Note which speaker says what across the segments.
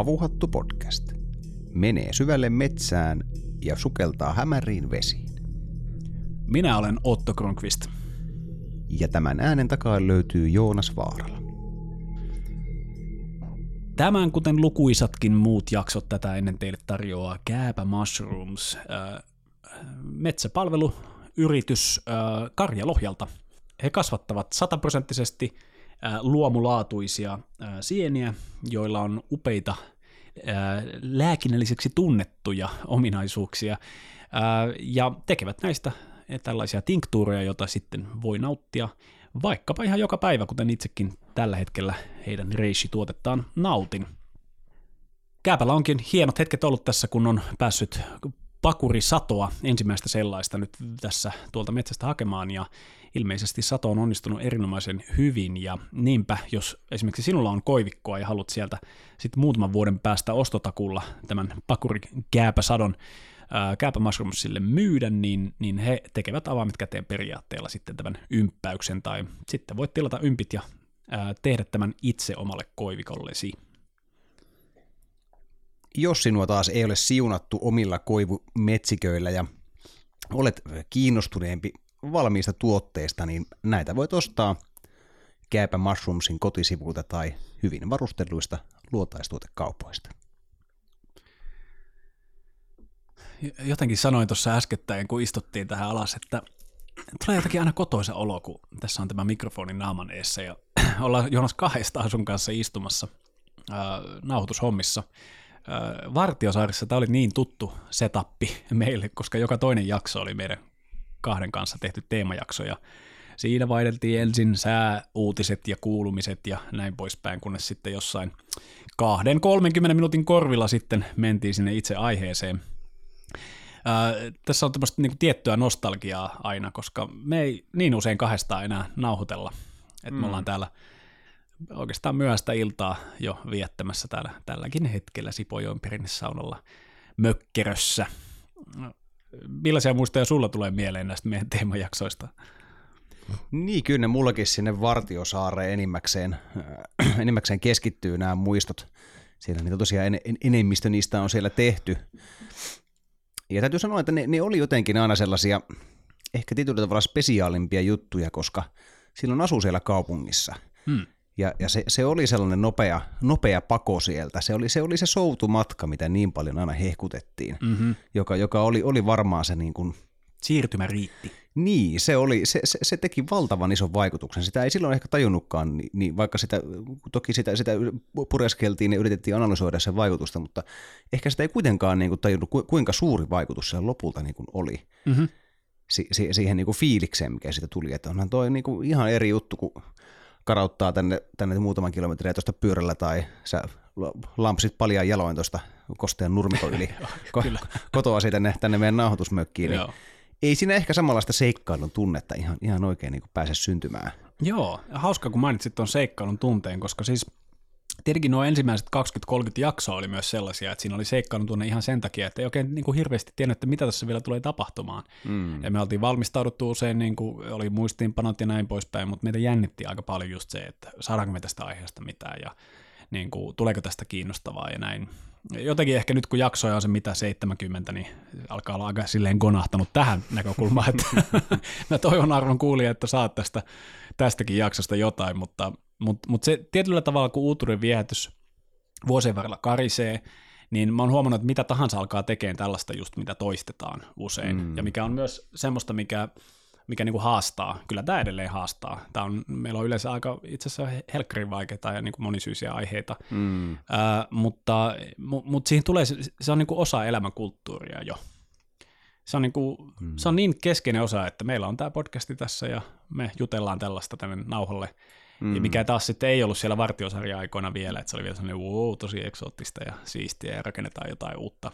Speaker 1: Havuhattu podcast. Menee syvälle metsään ja sukeltaa hämäriin vesiin.
Speaker 2: Minä olen Otto Kronqvist.
Speaker 1: Ja tämän äänen takaa löytyy Joonas Vaarala.
Speaker 2: Tämän, kuten lukuisatkin muut jaksot tätä ennen teille tarjoaa Kääpä Mushrooms, äh, metsäpalvelu, yritys äh, Karjalohjalta. He kasvattavat sataprosenttisesti äh, luomulaatuisia äh, sieniä, joilla on upeita äh, lääkinnälliseksi tunnettuja ominaisuuksia, äh, ja tekevät näistä tällaisia tinktuureja, joita sitten voi nauttia vaikkapa ihan joka päivä, kuten itsekin tällä hetkellä heidän reishi-tuotettaan nautin. Kääpällä onkin hienot hetket ollut tässä, kun on päässyt pakurisatoa, ensimmäistä sellaista nyt tässä tuolta metsästä hakemaan, ja ilmeisesti sato on onnistunut erinomaisen hyvin, ja niinpä, jos esimerkiksi sinulla on koivikkoa ja haluat sieltä sitten muutaman vuoden päästä ostotakulla tämän pakurikääpäsadon Kääpä Mushroomsille myydä, niin, niin he tekevät avaamit käteen periaatteella sitten tämän ympäyksen, tai sitten voit tilata ympit ja ää, tehdä tämän itse omalle koivikollesi.
Speaker 1: Jos sinua taas ei ole siunattu omilla koivumetsiköillä ja olet kiinnostuneempi valmiista tuotteista, niin näitä voit ostaa Kääpä Mushroomsin kotisivulta tai hyvin varustelluista luotaistuotekaupoista.
Speaker 2: Jotenkin sanoin tuossa äskettäin, kun istuttiin tähän alas, että tulee jotenkin aina kotoisa olo, kun tässä on tämä mikrofoni naaman eessä ja ollaan Jonas kahdesta sun kanssa istumassa äh, nauhoitushommissa. Vartiosaarissa tämä oli niin tuttu setappi meille, koska joka toinen jakso oli meidän kahden kanssa tehty teemajakso ja siinä vaihdeltiin ensin sääuutiset ja kuulumiset ja näin poispäin, kunnes sitten jossain kahden 30 minuutin korvilla sitten mentiin sinne itse aiheeseen – Ää, tässä on tämmöistä niin tiettyä nostalgiaa aina, koska me ei niin usein kahdestaan enää nauhoitella. että mm. me ollaan täällä oikeastaan myöhäistä iltaa jo viettämässä täällä tälläkin hetkellä Sipojoen perinnesaunalla mökkerössä. Millaisia muistoja sulla tulee mieleen näistä meidän teemajaksoista?
Speaker 1: Niin, kyllä ne mullakin sinne Vartiosaareen enimmäkseen, äh, enimmäkseen keskittyy nämä muistot. Siellä niitä tosiaan en, en, enemmistö niistä on siellä tehty. Ja täytyy sanoa, että ne, ne oli jotenkin aina sellaisia ehkä tietyllä tavalla spesiaalimpia juttuja, koska silloin asuu siellä kaupungissa. Hmm. Ja, ja se, se, oli sellainen nopea, nopea pako sieltä. Se oli se, oli se soutumatka, mitä niin paljon aina hehkutettiin, mm-hmm. joka, joka oli, oli varmaan se niin kuin,
Speaker 2: Siirtymä riitti.
Speaker 1: Niin, se, oli, se, se, se teki valtavan ison vaikutuksen. Sitä ei silloin ehkä tajunnutkaan, niin, niin vaikka sitä, toki sitä, sitä pureskeltiin ja yritettiin analysoida sen vaikutusta, mutta ehkä sitä ei kuitenkaan niin kuin tajunnut, kuinka suuri vaikutus se lopulta niin kuin oli mm-hmm. si, si, siihen niin kuin fiilikseen, mikä siitä tuli. Että onhan toi niin kuin ihan eri juttu, kun karauttaa tänne, tänne muutaman kilometriä tuosta pyörällä tai sä lampsit paljon jaloin tuosta kosteen nurmikon yli kotoa tänne, tänne meidän nauhoitusmökkiin. Niin ei siinä ehkä samanlaista seikkailun tunnetta ihan, ihan oikein niin pääse syntymään.
Speaker 2: Joo, hauska kun mainitsit tuon seikkailun tunteen, koska siis tietenkin nuo ensimmäiset 20-30 jaksoa oli myös sellaisia, että siinä oli seikkailun tunne ihan sen takia, että ei oikein niin kuin hirveästi tiennyt, että mitä tässä vielä tulee tapahtumaan. Mm. Ja me oltiin valmistauduttu usein, niin kuin oli muistiinpanot ja näin poispäin, mutta meitä jännitti aika paljon just se, että saadaanko me tästä aiheesta mitään ja niin kuin, tuleeko tästä kiinnostavaa ja näin jotenkin ehkä nyt kun jaksoja on se mitä 70, niin alkaa olla aika silleen konahtanut tähän näkökulmaan, että mä toivon arvon kuulija, että saat tästä, tästäkin jaksosta jotain, mutta, mutta, mutta se tietyllä tavalla, kun uutuuden viehätys vuosien varrella karisee, niin mä oon huomannut, että mitä tahansa alkaa tekemään tällaista just, mitä toistetaan usein, mm. ja mikä on myös semmoista, mikä mikä niin kuin haastaa. Kyllä tämä edelleen haastaa. Tämä on, meillä on yleensä aika itse asiassa helkkarin vaikeita ja niin kuin monisyisiä aiheita, mm. Ää, mutta, mu, mutta siihen tulee, se on niin kuin osa elämänkulttuuria jo. Se on, niin kuin, mm. se on niin keskeinen osa, että meillä on tämä podcasti tässä ja me jutellaan tällaista tänne nauhalle, mm. ja mikä taas sitten ei ollut siellä vartiosarja-aikoina vielä, että se oli vielä sellainen wow, tosi eksoottista ja siistiä ja rakennetaan jotain uutta.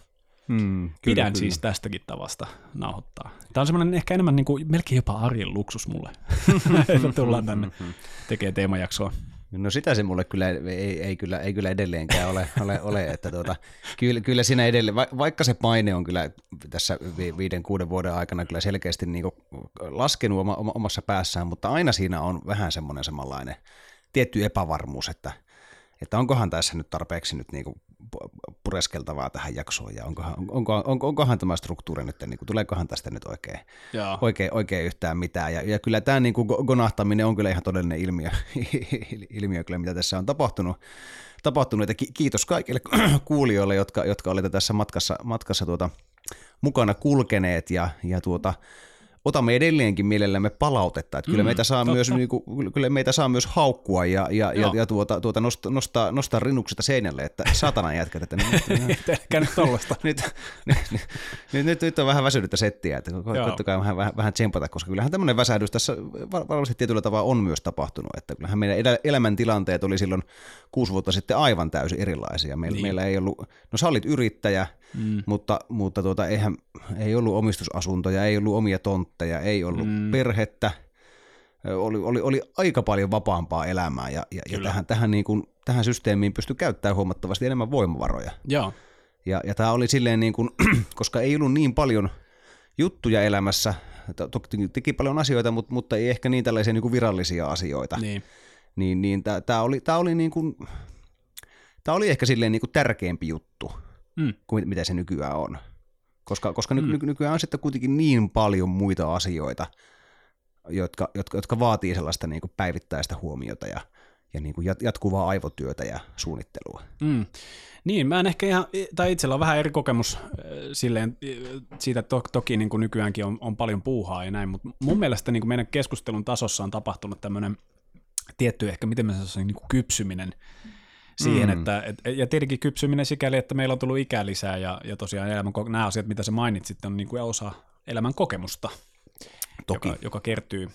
Speaker 2: Mm, kyllä, Pidän kyllä. siis tästäkin tavasta nauhoittaa. Tämä on semmoinen ehkä enemmän niin kuin, melkein jopa arjen luksus mulle, että tullaan tänne tekemään teemajaksoa.
Speaker 1: No sitä se mulle kyllä ei, ei, kyllä, ei kyllä edelleenkään ole, ole, ole että tuota, kyllä, kyllä siinä edelleen, vaikka se paine on kyllä tässä viiden, kuuden vuoden aikana kyllä selkeästi niin laskenut oma, omassa päässään, mutta aina siinä on vähän semmoinen samanlainen tietty epävarmuus, että, että onkohan tässä nyt tarpeeksi nyt niin pureskeltavaa tähän jaksoon ja onkohan, onko, onko, onkohan tämä struktuuri nyt, niin kuin, tuleekohan tästä nyt oikein, oikein, oikein yhtään mitään. Ja, ja kyllä tämä niin kuin gonahtaminen on kyllä ihan todellinen ilmiö, ilmiö kyllä, mitä tässä on tapahtunut. tapahtunut. Ja kiitos kaikille kuulijoille, jotka, jotka olette tässä matkassa, matkassa tuota, mukana kulkeneet ja, ja tuota, otamme edelleenkin mielellämme palautetta. Että kyllä, mm, meitä saa myös, niin kuin, kyllä meitä saa myös haukkua ja, ja, ja, ja tuota, tuota nostaa, nostaa, nostaa rinnuksesta seinälle, että satana jätkät. Että nyt,
Speaker 2: nyt, tollasta.
Speaker 1: nyt, nyt, nyt, nyt, nyt, on vähän väsynyttä settiä, että koittakaa vähän, vähän, vähän tsempata, koska kyllähän tämmöinen väsähdys tässä varmasti tietyllä tavalla on myös tapahtunut. Että kyllähän meidän elämäntilanteet oli silloin kuusi vuotta sitten aivan täysin erilaisia. Meillä, niin. meillä ei ollut, no sä olit yrittäjä, mm. mutta, mutta tuota, eihän, ei ollut omistusasuntoja, ei ollut omia tontteja, ei ollut mm. perhettä, oli, oli, oli aika paljon vapaampaa elämää ja, ja, ja tähän, tähän, niin kuin, tähän systeemiin pystyi käyttämään huomattavasti enemmän voimavaroja.
Speaker 2: Joo.
Speaker 1: Ja, ja tämä oli silleen, niin kuin, koska ei ollut niin paljon juttuja elämässä, toki teki paljon asioita, mutta, mutta ei ehkä niin tällaisia niin kuin virallisia asioita.
Speaker 2: Niin.
Speaker 1: Niin, niin tämä oli, tää oli, niin kuin, tää oli ehkä silleen niin kuin tärkeämpi juttu mm. kuin mitä se nykyään on. Koska, koska mm. ny, nykyään on sitten kuitenkin niin paljon muita asioita, jotka, jotka, jotka vaatii sellaista niin kuin päivittäistä huomiota ja, ja niin kuin jatkuvaa aivotyötä ja suunnittelua.
Speaker 2: Mm. Niin, mä en ehkä ihan, tai itsellä on vähän eri kokemus äh, silleen, siitä, että to, toki niin kuin nykyäänkin on, on paljon puuhaa ja näin, mutta mun mielestä niin kuin meidän keskustelun tasossa on tapahtunut tämmöinen tietty ehkä, miten mä sanoisin, niin kuin kypsyminen siihen, mm. että, et, ja tietenkin kypsyminen sikäli, että meillä on tullut ikää lisää ja, ja tosiaan elämän, nämä asiat, mitä sä mainitsit, on niin kuin osa elämän kokemusta, Toki. Joka, joka kertyy.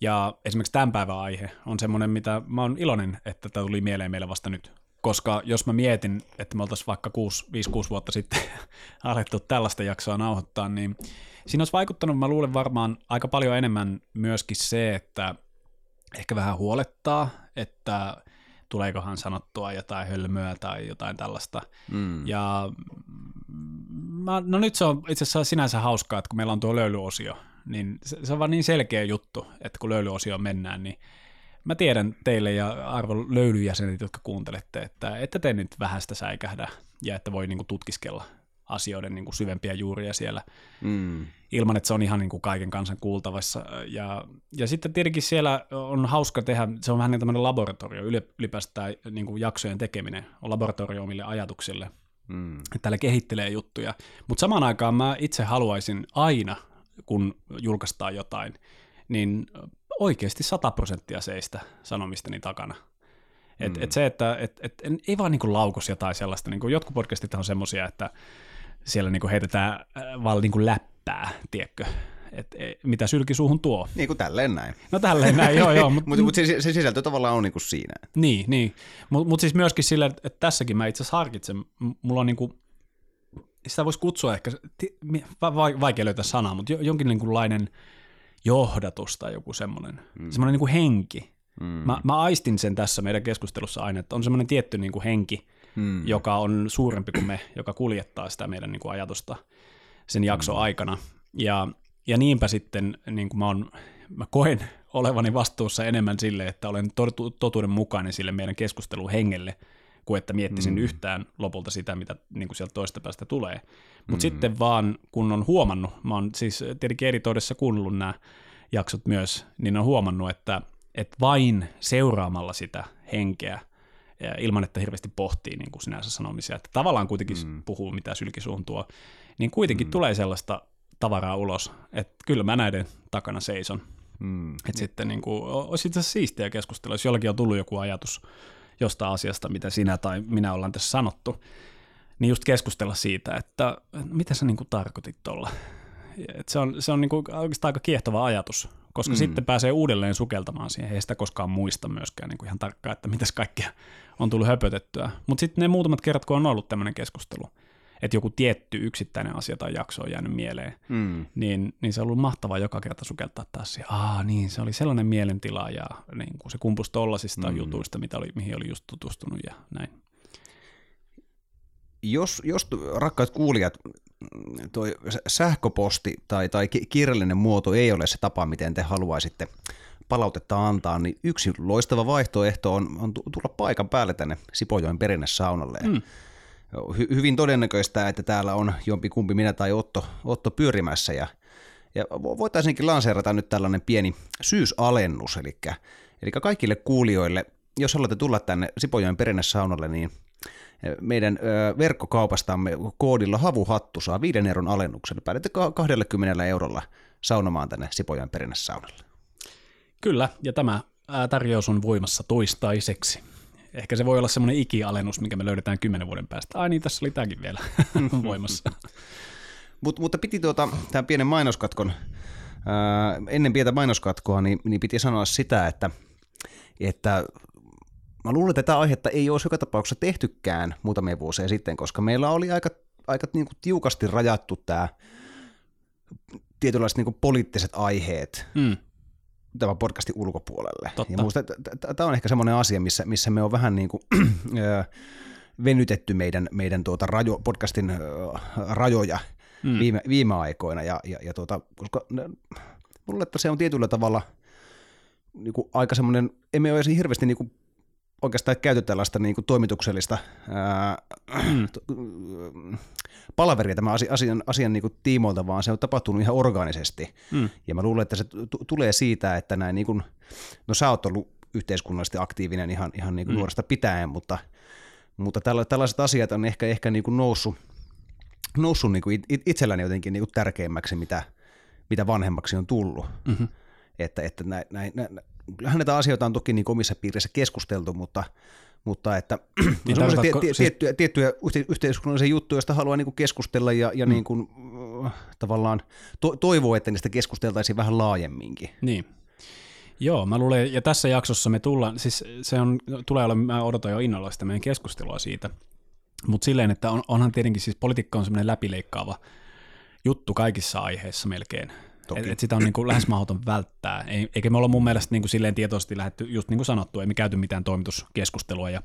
Speaker 2: Ja esimerkiksi tämän päivän aihe on semmoinen, mitä mä oon iloinen, että tämä tuli mieleen meille vasta nyt. Koska jos mä mietin, että me oltaisiin vaikka 5-6 vuotta sitten alettu tällaista jaksoa nauhoittaa, niin siinä olisi vaikuttanut, mä luulen varmaan aika paljon enemmän myöskin se, että ehkä vähän huolettaa, että tuleekohan sanottua jotain hölmöä tai jotain tällaista. Mm. Ja mä, no nyt se on itse asiassa sinänsä hauskaa, että kun meillä on tuo löylyosio, niin se, se on vaan niin selkeä juttu, että kun löylyosio mennään, niin mä tiedän teille ja arvon löylyjäsenet, jotka kuuntelette, että ette te nyt vähän sitä säikähdä ja että voi niinku tutkiskella asioiden niin kuin syvempiä juuria siellä, mm. Ilman että se on ihan niin kuin kaiken kansan kuultavassa. Ja, ja sitten tietenkin siellä on hauska tehdä, se on vähän niin tämmöinen laboratorio, ylipäätään niin kuin jaksojen tekeminen on laboratorio omille ajatuksille. Mm. Täällä kehittelee juttuja. Mutta samaan aikaan mä itse haluaisin aina, kun julkaistaan jotain, niin oikeasti 100 prosenttia seistä sanomisteni takana. Et, mm. et se, että et, et, ei vaan niinku laukos jotain sellaista, niinku jotkut podcastit on semmoisia, että siellä niinku heitetään äh, vaan niinku läppää, tiedätkö? Et, e, mitä sylki suuhun tuo.
Speaker 1: Niin kuin tälleen näin.
Speaker 2: No tälleen näin, joo joo.
Speaker 1: Mutta mut, mut se, se sisältö tavallaan on niinku siinä.
Speaker 2: Niin, niin. Mutta mut siis myöskin sillä, että tässäkin mä itse asiassa harkitsen, mulla on niinku, sitä voisi kutsua ehkä, vaikea löytää sanaa, mutta jonkinlainen johdatus tai joku semmoinen, mm. semmoinen niinku henki. Mm. Mä, mä aistin sen tässä meidän keskustelussa aina, että on semmoinen tietty niinku henki, mm. joka on suurempi kuin me, joka kuljettaa sitä meidän niin kuin ajatusta sen jakson mm. aikana. Ja, ja niinpä sitten niin kuin mä, on, mä koen olevani vastuussa enemmän sille, että olen totuuden mukainen sille meidän keskustelun hengelle, kuin että miettisin mm. yhtään lopulta sitä, mitä niin kuin sieltä toista päästä tulee. Mutta mm. sitten vaan, kun on huomannut, mä oon siis tietenkin eri toidessa kuunnellut nämä jaksot myös, niin on huomannut, että, että vain seuraamalla sitä henkeä ilman, että hirveästi pohtii niin kuin sinänsä sanomisia, että tavallaan kuitenkin mm. puhuu, mitä sylkisuun tuo, niin kuitenkin mm. tulee sellaista tavaraa ulos, että kyllä mä näiden takana seison. Mm. Että sitten niin kuin, olisi itse asiassa siistiä keskustella, jos jollakin on tullut joku ajatus jostain asiasta, mitä sinä tai minä ollaan tässä sanottu, niin just keskustella siitä, että mitä sä niin kuin tarkoitit tuolla. se on, se on niin kuin oikeastaan aika kiehtova ajatus, koska mm. sitten pääsee uudelleen sukeltamaan siihen, ei sitä koskaan muista myöskään niin kuin ihan tarkkaan, että mitäs kaikkea on tullut höpötettyä. Mutta sitten ne muutamat kerrat, kun on ollut tämmöinen keskustelu, että joku tietty yksittäinen asia tai jakso on jäänyt mieleen, mm. niin, niin se on ollut mahtavaa joka kerta sukeltaa taas siihen, aa niin, se oli sellainen mielentila ja niin kuin se kumpusi tollasista mm. jutuista, mitä oli, mihin oli just tutustunut ja näin.
Speaker 1: Jos, jos rakkaat kuulijat, toi sähköposti tai, tai kirjallinen muoto ei ole se tapa, miten te haluaisitte palautetta antaa, niin yksi loistava vaihtoehto on, on tulla paikan päälle tänne Sipojoen perinnesaunalle. Mm. Hy- hyvin todennäköistä, että täällä on jompi kumpi minä tai Otto, Otto pyörimässä ja, ja voitaisinkin lanseerata nyt tällainen pieni syysalennus, eli, eli kaikille kuulijoille, jos haluatte tulla tänne Sipojoen perinnäsaunalle, niin meidän verkkokaupastamme koodilla havuhattu saa 5 euron alennuksen. Päädytte 20 eurolla saunomaan tänne Sipojoen perinnässaunalle.
Speaker 2: Kyllä, ja tämä tarjous on voimassa toistaiseksi. Ehkä se voi olla semmoinen ikialennus, mikä me löydetään kymmenen vuoden päästä. Ai niin, tässä oli tämäkin vielä voimassa.
Speaker 1: Mut, mutta piti tuota, tämän pienen mainoskatkon, ää, ennen pientä mainoskatkoa, niin, niin piti sanoa sitä, että, että mä luulen, että tätä aihetta ei olisi joka tapauksessa tehtykään muutamia vuosia sitten, koska meillä oli aika, aika niin kuin tiukasti rajattu tämä tietynlaiset niin kuin poliittiset aiheet mm. Tämän podcastin ulkopuolelle. Totta. Ja musta tämä on ehkä semmoinen asia, missä, missä me on vähän niin kuin, venytetty meidän, meidän tuota rajo, podcastin rajoja mm. viime, viime aikoina, ja, ja, ja tuota, koska luulen, että se on tietyllä tavalla niin kuin aika semmoinen, emme ole hirveästi niin kuin oikeastaan käyty tällaista niin kuin toimituksellista ää, mm. palaveria tämän asian, asian niin kuin tiimoilta, vaan se on tapahtunut ihan organisesti. Mm. Ja mä luulen, että se t- tulee siitä, että näin niin kuin, no sä oot ollut yhteiskunnallisesti aktiivinen ihan, ihan niin kuin mm. nuoresta pitäen, mutta, mutta tällaiset asiat on ehkä, ehkä niin kuin noussut, noussut niin kuin itselläni jotenkin niin kuin tärkeimmäksi, mitä, mitä vanhemmaksi on tullut. Mm-hmm. Että, että näin, näin, näin, kyllähän näitä asioita on toki niin omissa piirissä keskusteltu, mutta, mutta että niin on tie, tie, siis... tiettyjä, tiettyjä yhteiskunnallisia juttuja, joista haluaa niin keskustella ja, ja mm. niin kuin, äh, tavallaan to, toivoo, että niistä keskusteltaisiin vähän laajemminkin.
Speaker 2: Niin. Joo, mä luulen, ja tässä jaksossa me tullaan, siis se on, tulee olla, mä odotan jo innolla sitä meidän keskustelua siitä, mutta silleen, että on, onhan tietenkin siis politiikka on semmoinen läpileikkaava juttu kaikissa aiheissa melkein, et, et sitä on niin kuin lähes mahdoton välttää. Ei, eikä me olla mun mielestä niin kuin silleen tietoisesti lähdetty, just niin kuin sanottu, ei me käyty mitään toimituskeskustelua ja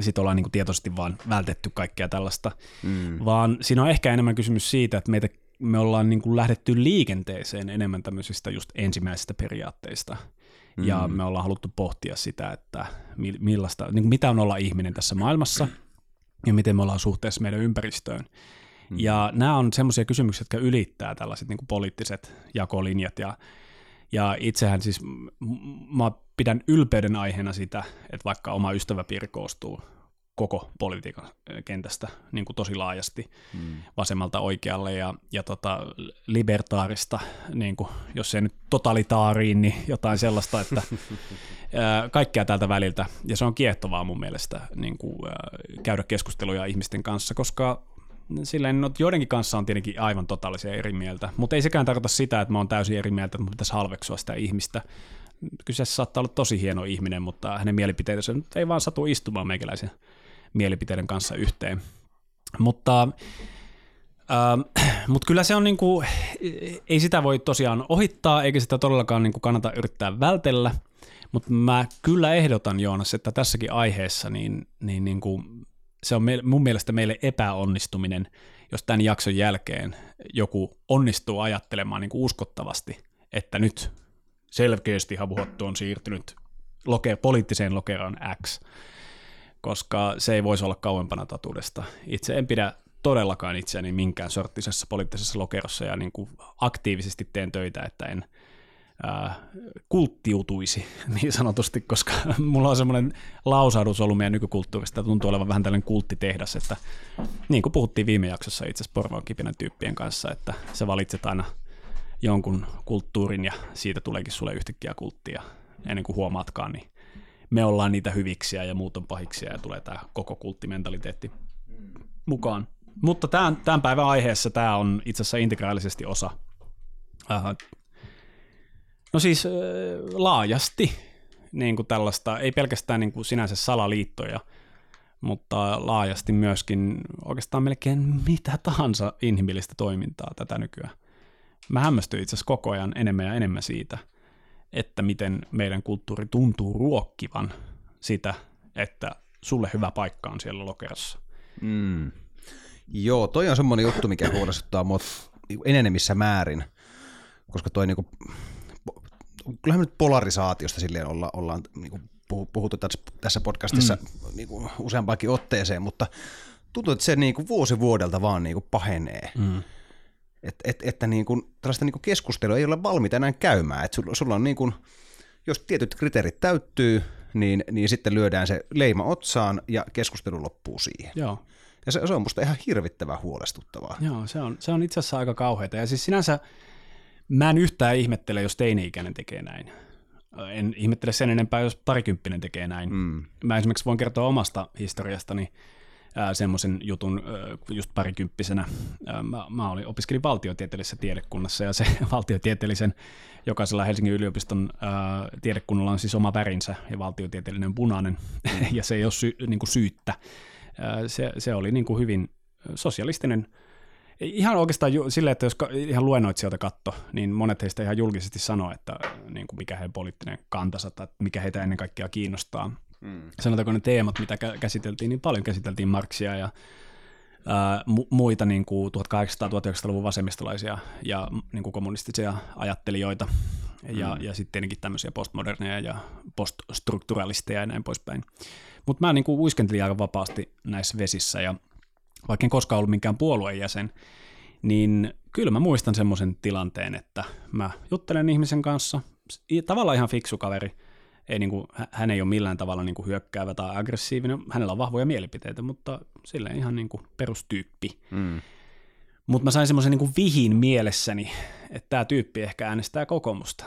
Speaker 2: sitten ollaan niin kuin tietoisesti vaan vältetty kaikkea tällaista, mm. vaan siinä on ehkä enemmän kysymys siitä, että meitä, me ollaan niin kuin lähdetty liikenteeseen enemmän tämmöisistä just ensimmäisistä periaatteista. Mm. Ja me ollaan haluttu pohtia sitä, että millaista, niin kuin mitä on olla ihminen tässä maailmassa ja miten me ollaan suhteessa meidän ympäristöön. Mm. Ja nämä on semmoisia kysymyksiä, jotka ylittää tällaiset niin poliittiset jakolinjat. Ja, ja itsehän siis, mä pidän ylpeyden aiheena sitä, että vaikka oma ystäväpiiri koostuu koko politiikan kentästä niin kuin tosi laajasti mm. vasemmalta oikealle ja, ja tota, libertaarista, niin kuin, jos ei nyt totalitaariin, niin jotain sellaista, että ää, kaikkea tältä väliltä. Ja se on kiehtovaa mun mielestä niin kuin, ää, käydä keskusteluja ihmisten kanssa, koska silleen, no, joidenkin kanssa on tietenkin aivan totaalisia eri mieltä, mutta ei sekään tarkoita sitä, että mä oon täysin eri mieltä, että mun pitäisi halveksua sitä ihmistä. Kyseessä saattaa olla tosi hieno ihminen, mutta hänen mielipiteensä ei vaan satu istumaan meikäläisen mielipiteiden kanssa yhteen. Mutta, äh, mutta kyllä se on niin kuin, ei sitä voi tosiaan ohittaa, eikä sitä todellakaan niin kuin kannata yrittää vältellä, mutta mä kyllä ehdotan Joonas, että tässäkin aiheessa niin, niin, niin kuin se on mun mielestä meille epäonnistuminen, jos tämän jakson jälkeen joku onnistuu ajattelemaan niin kuin uskottavasti, että nyt selkeästi havuhottu on siirtynyt loke, poliittiseen lokeroon X, koska se ei voisi olla kauempana totuudesta. Itse en pidä todellakaan itseäni minkään sorttisessa poliittisessa lokerossa ja niin kuin aktiivisesti teen töitä, että en – äh, kulttiutuisi niin sanotusti, koska mulla on semmoinen lausahdus ollut meidän nykykulttuurista, että tuntuu olevan vähän tällainen kulttitehdas, että niin kuin puhuttiin viime jaksossa itse asiassa Porvoon kipinän tyyppien kanssa, että se valitset aina jonkun kulttuurin ja siitä tuleekin sulle yhtäkkiä kulttia ennen kuin huomaatkaan, niin me ollaan niitä hyviksiä ja muut on pahiksia ja tulee tämä koko kulttimentaliteetti mukaan. Mutta tämän, tämän päivän aiheessa tämä on itse asiassa integraalisesti osa äh, No siis laajasti niin kuin tällaista, ei pelkästään niin kuin sinänsä salaliittoja, mutta laajasti myöskin oikeastaan melkein mitä tahansa inhimillistä toimintaa tätä nykyään. Mä hämmästyin itse asiassa koko ajan enemmän ja enemmän siitä, että miten meidän kulttuuri tuntuu ruokkivan sitä, että sulle hyvä paikka on siellä lokerossa. Mm.
Speaker 1: Joo, toi on semmoinen juttu, mikä huolestuttaa mut enenemissä määrin, koska toi niinku kyllähän nyt polarisaatiosta silleen olla, ollaan niin kuin puhuttu tässä podcastissa mm. niin kuin useampaakin otteeseen, mutta tuntuu, että se niin kuin vuosi vuodelta vaan niin kuin pahenee.
Speaker 2: Mm.
Speaker 1: Et, et, että niin kuin, tällaista niin kuin keskustelua ei ole valmiita enää käymään. Et sulla, sulla on niin kuin, jos tietyt kriteerit täyttyy, niin, niin sitten lyödään se leima otsaan ja keskustelu loppuu siihen.
Speaker 2: Joo.
Speaker 1: Ja se, se on musta ihan hirvittävän huolestuttavaa.
Speaker 2: Joo, se on, se on itse asiassa aika kauheata. Ja siis sinänsä mä en yhtään ihmettele, jos teini-ikäinen tekee näin. En ihmettele sen enempää, jos parikymppinen tekee näin.
Speaker 1: Mm.
Speaker 2: Mä esimerkiksi voin kertoa omasta historiastani semmoisen jutun ää, just parikymppisenä. Ää, mä, mä olin, opiskelin valtiotieteellisessä tiedekunnassa ja se valtiotieteellisen jokaisella Helsingin yliopiston ää, tiedekunnalla on siis oma värinsä ja valtiotieteellinen punainen ja se ei ole sy, niin kuin syyttä. Ää, se, se oli niin kuin hyvin sosialistinen Ihan oikeastaan ju- sille, että jos ka- ihan luennoitsijoita katto, niin monet heistä ihan julkisesti sanoo, että niin kuin mikä heidän poliittinen kantansa tai mikä heitä ennen kaikkea kiinnostaa. Mm. Sanotaanko ne teemat, mitä käsiteltiin, niin paljon käsiteltiin Marksia ja ää, mu- muita niin kuin 1800-1900-luvun vasemmistolaisia ja niin kuin kommunistisia ajattelijoita ja, mm. ja sitten tietenkin tämmöisiä postmoderneja ja poststrukturalisteja ja näin poispäin. Mutta mä niin kuin uiskentelin aika vapaasti näissä vesissä ja vaikka en koskaan ollut minkään puolueen jäsen, niin kyllä mä muistan semmoisen tilanteen, että mä juttelen ihmisen kanssa, tavallaan ihan fiksu kaveri, ei niin kuin, hän ei ole millään tavalla niin kuin hyökkäävä tai aggressiivinen, hänellä on vahvoja mielipiteitä, mutta sille ihan niin kuin perustyyppi. Mm. Mutta mä sain semmoisen niin vihin mielessäni, että tämä tyyppi ehkä äänestää kokoomusta.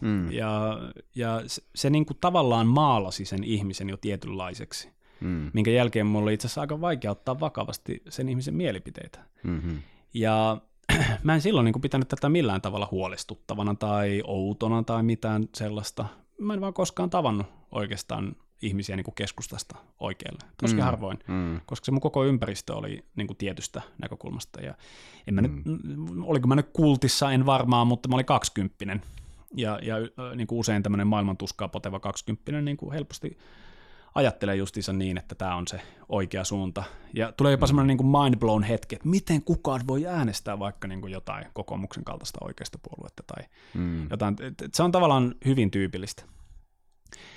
Speaker 2: Mm. Ja, ja se, se niin kuin tavallaan maalasi sen ihmisen jo tietynlaiseksi mm. minkä jälkeen mulla oli itse asiassa aika vaikea ottaa vakavasti sen ihmisen mielipiteitä. Mm-hmm. Ja mä en silloin niin kuin pitänyt tätä millään tavalla huolestuttavana tai outona tai mitään sellaista. Mä en vaan koskaan tavannut oikeastaan ihmisiä niin kuin keskustasta oikealle, tosi mm, harvoin, mm. koska se mun koko ympäristö oli niin kuin tietystä näkökulmasta. Ja en mä mm. nyt, oliko mä nyt kultissa, en varmaan, mutta mä olin kaksikymppinen. Ja, ja niin kuin usein tämmöinen maailman tuskaa poteva kaksikymppinen niin kuin helposti ajattelee justiinsa niin, että tämä on se oikea suunta. Ja tulee jopa mm. semmoinen niin mind blown hetki, että miten kukaan voi äänestää vaikka niin kuin jotain kokoomuksen kaltaista oikeasta puoluetta tai mm. jotain. Se on tavallaan hyvin tyypillistä.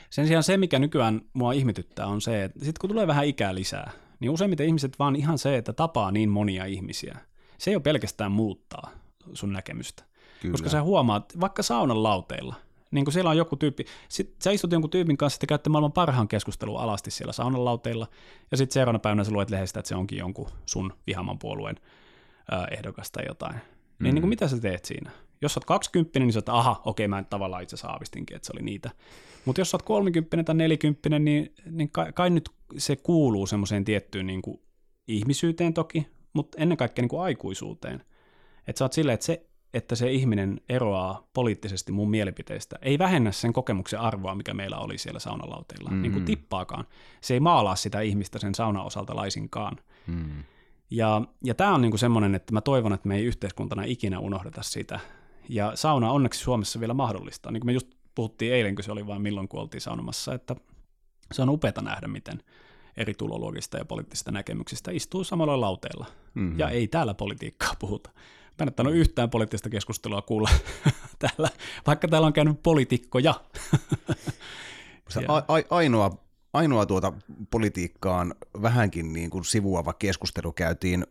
Speaker 2: Sen sijaan se, mikä nykyään mua ihmetyttää, on se, että sitten kun tulee vähän ikää lisää, niin useimmiten ihmiset vaan ihan se, että tapaa niin monia ihmisiä. Se ei ole pelkästään muuttaa sun näkemystä. Kyllä. Koska sä huomaat, vaikka saunan lauteilla – niin kuin siellä on joku tyyppi, sit sä istut jonkun tyypin kanssa, että käytte maailman parhaan keskustelun alasti siellä saunalauteilla, ja sitten seuraavana päivänä sä luet lehdestä, että se onkin jonkun sun vihaman puolueen ehdokas tai jotain. Niin, mm. Niin, niin kuin mitä sä teet siinä? Jos sä oot 20, niin sä oot, aha, okei, mä en tavallaan itse saavistinkin, että se oli niitä. Mutta jos sä oot 30 tai 40, niin, niin kai, kai nyt se kuuluu semmoiseen tiettyyn niin kuin ihmisyyteen toki, mutta ennen kaikkea niin kuin aikuisuuteen. Että sä oot silleen, että se että se ihminen eroaa poliittisesti mun mielipiteistä, ei vähennä sen kokemuksen arvoa, mikä meillä oli siellä saunalauteilla, mm. niin kuin tippaakaan. Se ei maalaa sitä ihmistä sen saunan osalta laisinkaan. Mm. Ja, ja tämä on niin kuin semmoinen, että mä toivon, että me ei yhteiskuntana ikinä unohdeta sitä. Ja sauna onneksi Suomessa vielä mahdollista. Niin kuin me just puhuttiin eilen, kun se oli vain milloin, kun oltiin saunomassa, että se on upeata nähdä, miten eri tuloluokista ja poliittisista näkemyksistä istuu samalla lauteella. Mm-hmm. Ja ei täällä politiikkaa puhuta. Mä en ottanut yhtään poliittista keskustelua kuulla täällä, vaikka täällä on käynyt poliitikkoja.
Speaker 1: A- a- ainoa, ainoa tuota politiikkaan vähänkin niin kuin sivuava keskustelu käytiin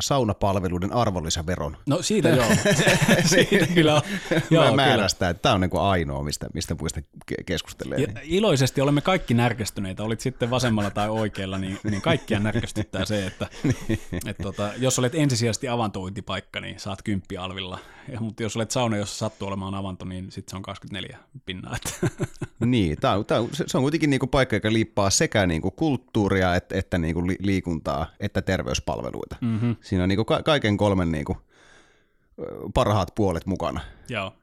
Speaker 1: saunapalveluiden arvonlisäveron.
Speaker 2: No siitä joo. siitä kyllä on.
Speaker 1: Joo, määrästä, että tämä on niin kuin ainoa, mistä, mistä puista keskustelee. Ja
Speaker 2: iloisesti olemme kaikki närkästyneitä, olit sitten vasemmalla tai oikealla, niin, niin kaikkia närkästyttää se, että niin. et, tota, jos olet ensisijaisesti avantointipaikka, niin saat kymppi alvilla. Ja, mutta jos olet sauna, jossa sattuu olemaan avanto, niin sitten se on 24 pinnaa.
Speaker 1: niin, tämä on, tämä on, se on kuitenkin niin kuin paikka, joka liippaa sekä niin kuin kulttuuria, että, että niin kuin liikuntaa, että terveyspalveluita. Mm-hmm. Mm. Siinä on niinku ka- kaiken kolmen niinku parhaat puolet mukana.
Speaker 2: Joo.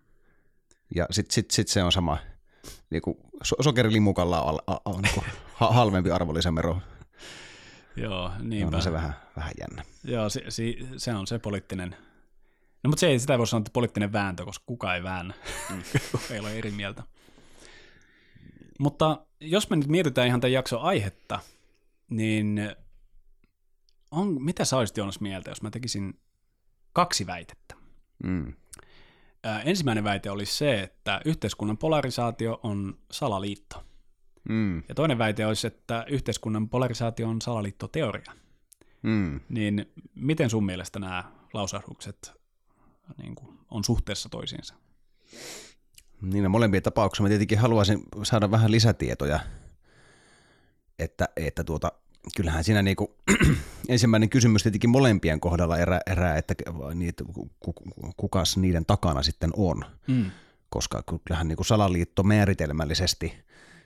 Speaker 1: Ja sitten sit, sit se on sama, niinku, so- sokerillimukalla on al- niinku, ha- halvempi arvonlisävero.
Speaker 2: Joo, niinpä.
Speaker 1: On se vähän, vähän jännä.
Speaker 2: Joo, se, se, se on se poliittinen, no mutta se ei, sitä voi sanoa, että poliittinen vääntö, koska kuka ei väännä, mm. ei ole eri mieltä. Mutta jos me nyt mietitään ihan tämän jakson aihetta, niin on, mitä sä olisit Joonas mieltä, jos mä tekisin kaksi väitettä? Mm. Ää, ensimmäinen väite olisi se, että yhteiskunnan polarisaatio on salaliitto. Mm. Ja toinen väite olisi, että yhteiskunnan polarisaatio on salaliittoteoria.
Speaker 1: Mm.
Speaker 2: Niin miten sun mielestä nämä lausahdukset niin kuin, on suhteessa toisiinsa?
Speaker 1: Niin no molempien tapauksessa mä tietenkin haluaisin saada vähän lisätietoja, että, että tuota, kyllähän siinä niinku, ensimmäinen kysymys tietenkin molempien kohdalla erää, erää että niitä, kukas niiden takana sitten on,
Speaker 2: Mm.
Speaker 1: koska kyllähän niinku salaliitto määritelmällisesti,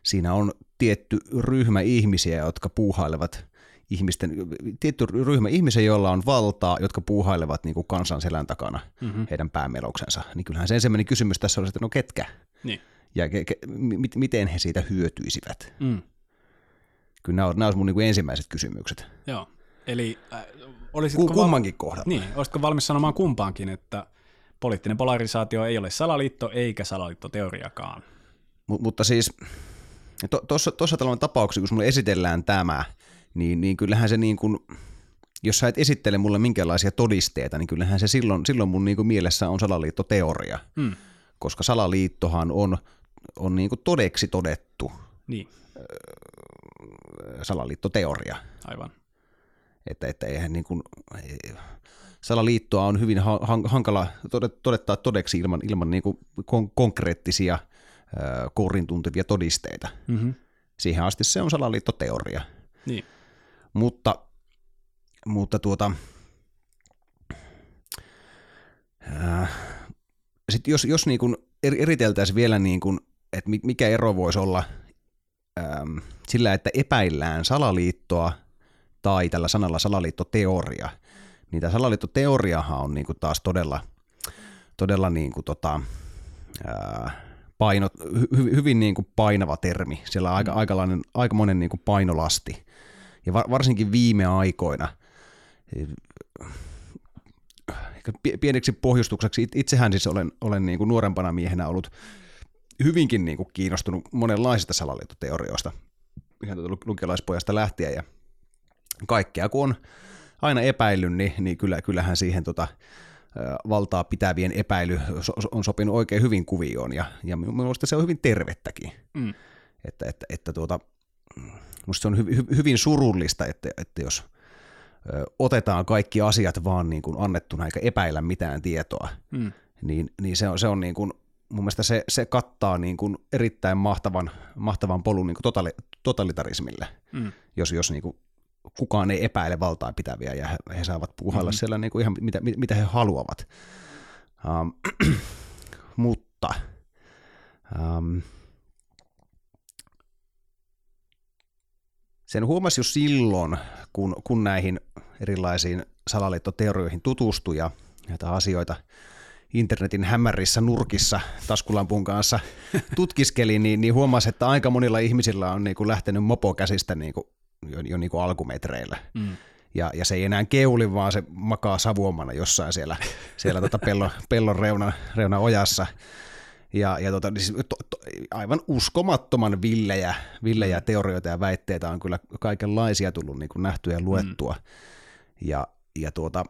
Speaker 1: siinä on tietty ryhmä ihmisiä, jotka puuhailevat ihmisten, tietty ryhmä ihmisiä, joilla on valtaa, jotka puuhailevat niin kuin kansan selän takana
Speaker 2: Mm-hmm.
Speaker 1: heidän päämeloksensa. Niin kyllähän se ensimmäinen kysymys tässä on, että no ketkä?
Speaker 2: Niin.
Speaker 1: Ja ke, ke, mit, miten he siitä hyötyisivät?
Speaker 2: Mm.
Speaker 1: Kyllä nämä on, nämä on mun niin kuin ensimmäiset kysymykset.
Speaker 2: Joo. Eli äh, olisitko,
Speaker 1: Ku, kummankin kohdalla.
Speaker 2: niin, olisitko valmis sanomaan kumpaankin, että poliittinen polarisaatio ei ole salaliitto eikä salaliittoteoriakaan?
Speaker 1: Mut, mutta siis tuossa to, tällainen tapauksessa, kun mulle esitellään tämä, niin, niin kyllähän se niin kuin, jos sä et esittele mulle minkälaisia todisteita, niin kyllähän se silloin, silloin mun niin kuin mielessä on salaliittoteoria,
Speaker 2: Mm.
Speaker 1: koska salaliittohan on, on niin kuin todeksi todettu
Speaker 2: Niin,
Speaker 1: salaliittoteoria.
Speaker 2: aivan.
Speaker 1: Että, että eihän niin kuin, salaliittoa on hyvin ha- han- hankala tode- todettaa todeksi ilman, ilman niin kuin kon- konkreettisia kourin tuntevia todisteita.
Speaker 2: Mm-hmm.
Speaker 1: Siihen asti se on salaliittoteoria.
Speaker 2: Niin.
Speaker 1: Mutta, mutta tuota, ää, sit jos, jos niin kuin eriteltäisiin vielä, niin kuin, että mi- mikä ero voisi olla äm, sillä, että epäillään salaliittoa tai tällä sanalla salaliittoteoria, niin tämä salaliittoteoriahan on niin kuin taas todella, todella niin kuin tota, ää, paino, hy, hyvin niin kuin painava termi. Siellä on aika, aikalainen, aikamoinen niin kuin painolasti. Ja va, varsinkin viime aikoina, pie- pieneksi pohjustukseksi, it- itsehän siis olen, olen niin kuin nuorempana miehenä ollut hyvinkin niin kuin kiinnostunut monenlaisista salaliittoteorioista, ihan tuota lu- lukiolaispojasta lähtien, ja kaikkea kun on aina epäillyt, niin, niin kyllä, kyllähän siihen tota, valtaa pitävien epäily on sopinut oikein hyvin kuvioon, ja, ja mielestä se on hyvin tervettäkin.
Speaker 2: Mm.
Speaker 1: Että, että, että tuota, musta se on hy, hy, hyvin surullista, että, että jos ö, otetaan kaikki asiat vaan niin kuin annettuna eikä epäillä mitään tietoa,
Speaker 2: Mm.
Speaker 1: niin, niin se on, se on niin kuin, mun mielestä se, se kattaa niin kuin erittäin mahtavan, mahtavan polun niin kuin totali, totalitarismille,
Speaker 2: Mm.
Speaker 1: jos, jos niin kuin kukaan ei epäile valtaa pitäviä ja he, he saavat puuhailla mm-hmm. siellä niin kuin ihan mitä, mitä he haluavat. Um, mutta um, sen huomasi jo silloin, kun, kun näihin erilaisiin salaliittoteorioihin tutustui ja näitä asioita internetin hämärissä nurkissa taskulampun kanssa tutkiskeli, niin, niin huomasi, että aika monilla ihmisillä on niin kuin lähtenyt mopo käsistä niin kuin, jo, jo niin kuin alkumetreillä.
Speaker 2: Mm.
Speaker 1: Ja, ja se ei enää keuli, vaan se makaa savuomana jossain siellä, siellä tota pellon, pellon reuna, reuna ojassa. Ja, ja tota, siis to, to, aivan uskomattoman villejä, villejä teorioita ja väitteitä on kyllä kaikenlaisia tullut niin kuin nähtyä ja luettua. Mm. Ja, ja tuota,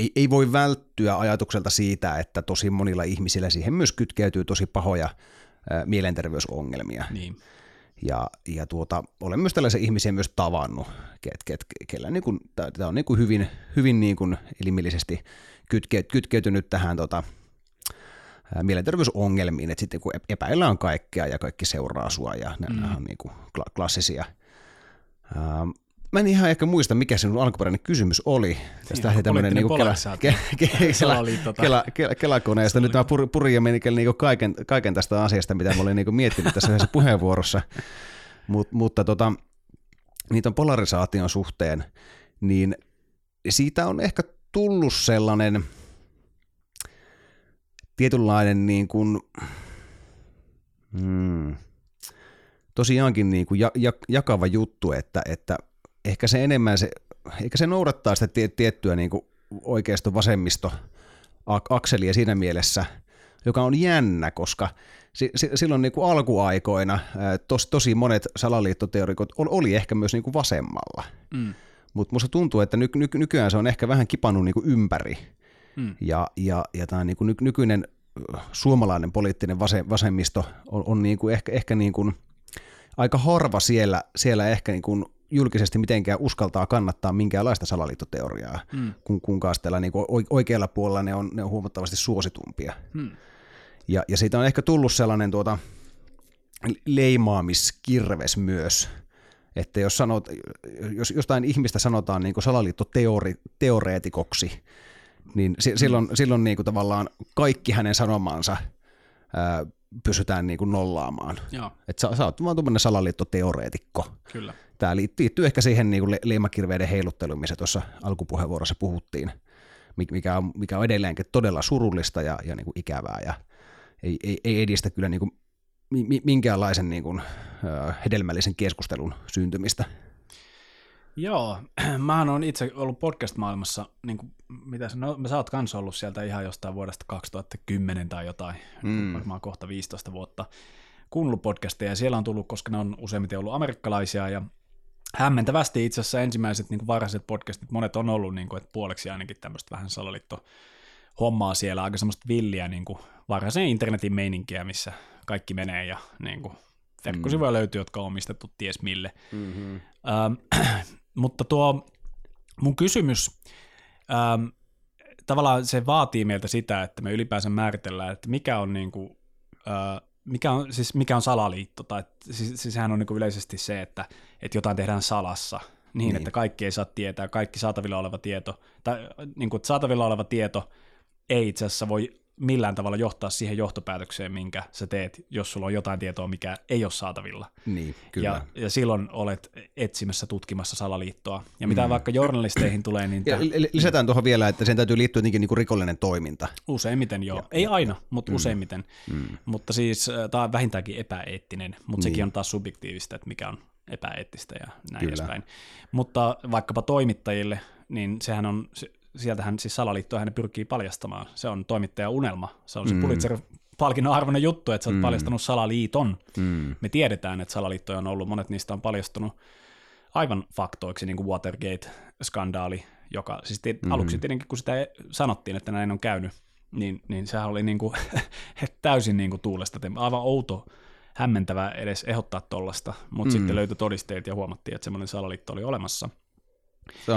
Speaker 1: ei, ei voi välttyä ajatukselta siitä, että tosi monilla ihmisillä siihen myös kytkeytyy tosi pahoja ää, mielenterveysongelmia.
Speaker 2: Niin.
Speaker 1: Ja, ja tuota, olen myös tällaisia ihmisiä myös tavannut, ket, ket, kellä niin kuin, tämä on niin kuin hyvin, hyvin niin kuin elimellisesti kytke, kytkeytynyt tähän tota, mielenterveysongelmiin, että sitten kun epäillään kaikkea ja kaikki seuraa sua ja mm. nämä on niin kuin kla- klassisia. Ähm, Mä en ihan ehkä muista, mikä sinun alkuperäinen kysymys oli. Tästä lähti tämmöinen
Speaker 2: poliittinen
Speaker 1: niin kela, ke, ke, kela,
Speaker 2: Salaliitto tai-
Speaker 1: kela, kela, kelakoneesta. Nyt mä pur, purin jo menikin niin kaiken, kaiken tästä asiasta, mitä mä olin niin miettinyt tässä yhdessä puheenvuorossa. Mut, mutta tota, niitä polarisaation suhteen, niin siitä on ehkä tullut sellainen tietynlainen niin kuin, mm, tosiaankin niin kuin ja, ja, jakava juttu, että, että ehkä se enemmän se, eikä se noudattaa sitä tie, tiettyä niin kuin oikeisto vasemmisto akselia siinä mielessä, joka on jännä, koska si, si, silloin niin kuin alkuaikoina tos, tosi monet salaliittoteorikot oli ehkä myös niin kuin vasemmalla.
Speaker 2: Mm.
Speaker 1: Mutta musta tuntuu, että ny, ny, nykyään se on ehkä vähän kipannut niin kuin ympäri.
Speaker 2: Mm.
Speaker 1: Ja, ja, ja tämä niin kuin ny, nykyinen suomalainen poliittinen vase, vasemmisto on, on niin kuin ehkä, ehkä niin kuin aika harva siellä, siellä ehkä niin kuin julkisesti mitenkään uskaltaa kannattaa minkäänlaista salaliittoteoriaa, mm. kun, kun kaastella niin oikealla puolella ne on, ne on huomattavasti suositumpia. Mm. Ja, ja siitä on ehkä tullut sellainen tuota, leimaamiskirves myös, että jos, sanot, jos jostain ihmistä sanotaan niin salaliittoteoreetikoksi, niin si, silloin, silloin niin kuin tavallaan kaikki hänen sanomansa ää, pysytään niin kuin nollaamaan. Joo. Et sä, sä oot vaan tuommoinen salaliittoteoreetikko.
Speaker 2: Kyllä.
Speaker 1: Tämä liittyy ehkä siihen niin kuin leimakirveiden heilutteluun, missä tuossa alkupuheenvuorossa puhuttiin, mikä on, mikä on edelleenkin todella surullista ja, ja niin kuin ikävää ja ei, ei, ei edistä kyllä niin kuin minkäänlaisen niin kuin, hedelmällisen keskustelun syntymistä.
Speaker 2: Joo, mä oon itse ollut podcast-maailmassa, niin kuin, mitä sä, no, sä oot kanssa ollut sieltä ihan jostain vuodesta 2010 tai jotain, mm. varmaan kohta 15 vuotta, kuunnellut podcasteja, ja siellä on tullut, koska ne on useimmiten ollut amerikkalaisia, ja hämmentävästi itse asiassa ensimmäiset niin kuin varhaiset podcastit, monet on ollut niin kuin, että puoleksi ainakin tämmöistä vähän salaliitto hommaa siellä, aika semmoista villiä niin kuin varhaisen internetin meininkiä, missä kaikki menee ja niin kuin, verkkosivuja mm. löytyy, jotka on omistettu ties mille. Mm-hmm. Ähm, mutta tuo mun kysymys, ähm, tavallaan se vaatii meiltä sitä, että me ylipäänsä määritellään, että mikä on niin kuin, äh, mikä on, siis mikä on salaliitto, tai siis, siis sehän on niin yleisesti se, että, että jotain tehdään salassa, niin, niin, että kaikki ei saa tietää, kaikki saatavilla oleva tieto, tai niin kuin, saatavilla oleva tieto ei itse asiassa voi millään tavalla johtaa siihen johtopäätökseen, minkä sä teet, jos sulla on jotain tietoa, mikä ei ole saatavilla.
Speaker 1: Niin, kyllä.
Speaker 2: Ja, ja silloin olet etsimässä, tutkimassa salaliittoa. Ja mitä mm. vaikka journalisteihin tulee, niin...
Speaker 1: Ja lisätään tuohon vielä, että sen täytyy liittyä jotenkin niin rikollinen toiminta.
Speaker 2: Useimmiten joo. Ja, ei aina, mutta mm. useimmiten. Mm. Mutta siis äh, tämä on vähintäänkin epäeettinen, mutta niin. sekin on taas subjektiivista, että mikä on epäeettistä ja näin Kyllä. edespäin. Mutta vaikkapa toimittajille, niin sehän on, sieltähän siis salaliittoa hän pyrkii paljastamaan. Se on toimittajan unelma. Se on se mm. Pulitzer-palkinnon arvoinen juttu, että sä oot mm. paljastanut salaliiton. Mm. Me tiedetään, että salaliittoja on ollut, monet niistä on paljastunut aivan faktoiksi, niin kuin Watergate-skandaali, joka siis t- mm. aluksi tietenkin, kun sitä sanottiin, että näin on käynyt, niin, niin sehän oli niin kuin, täysin niin kuin tuulesta, aivan outo, hämmentävää edes ehdottaa tollasta, mutta mm. sitten löytyi todisteet ja huomattiin, että semmoinen salaliitto oli olemassa.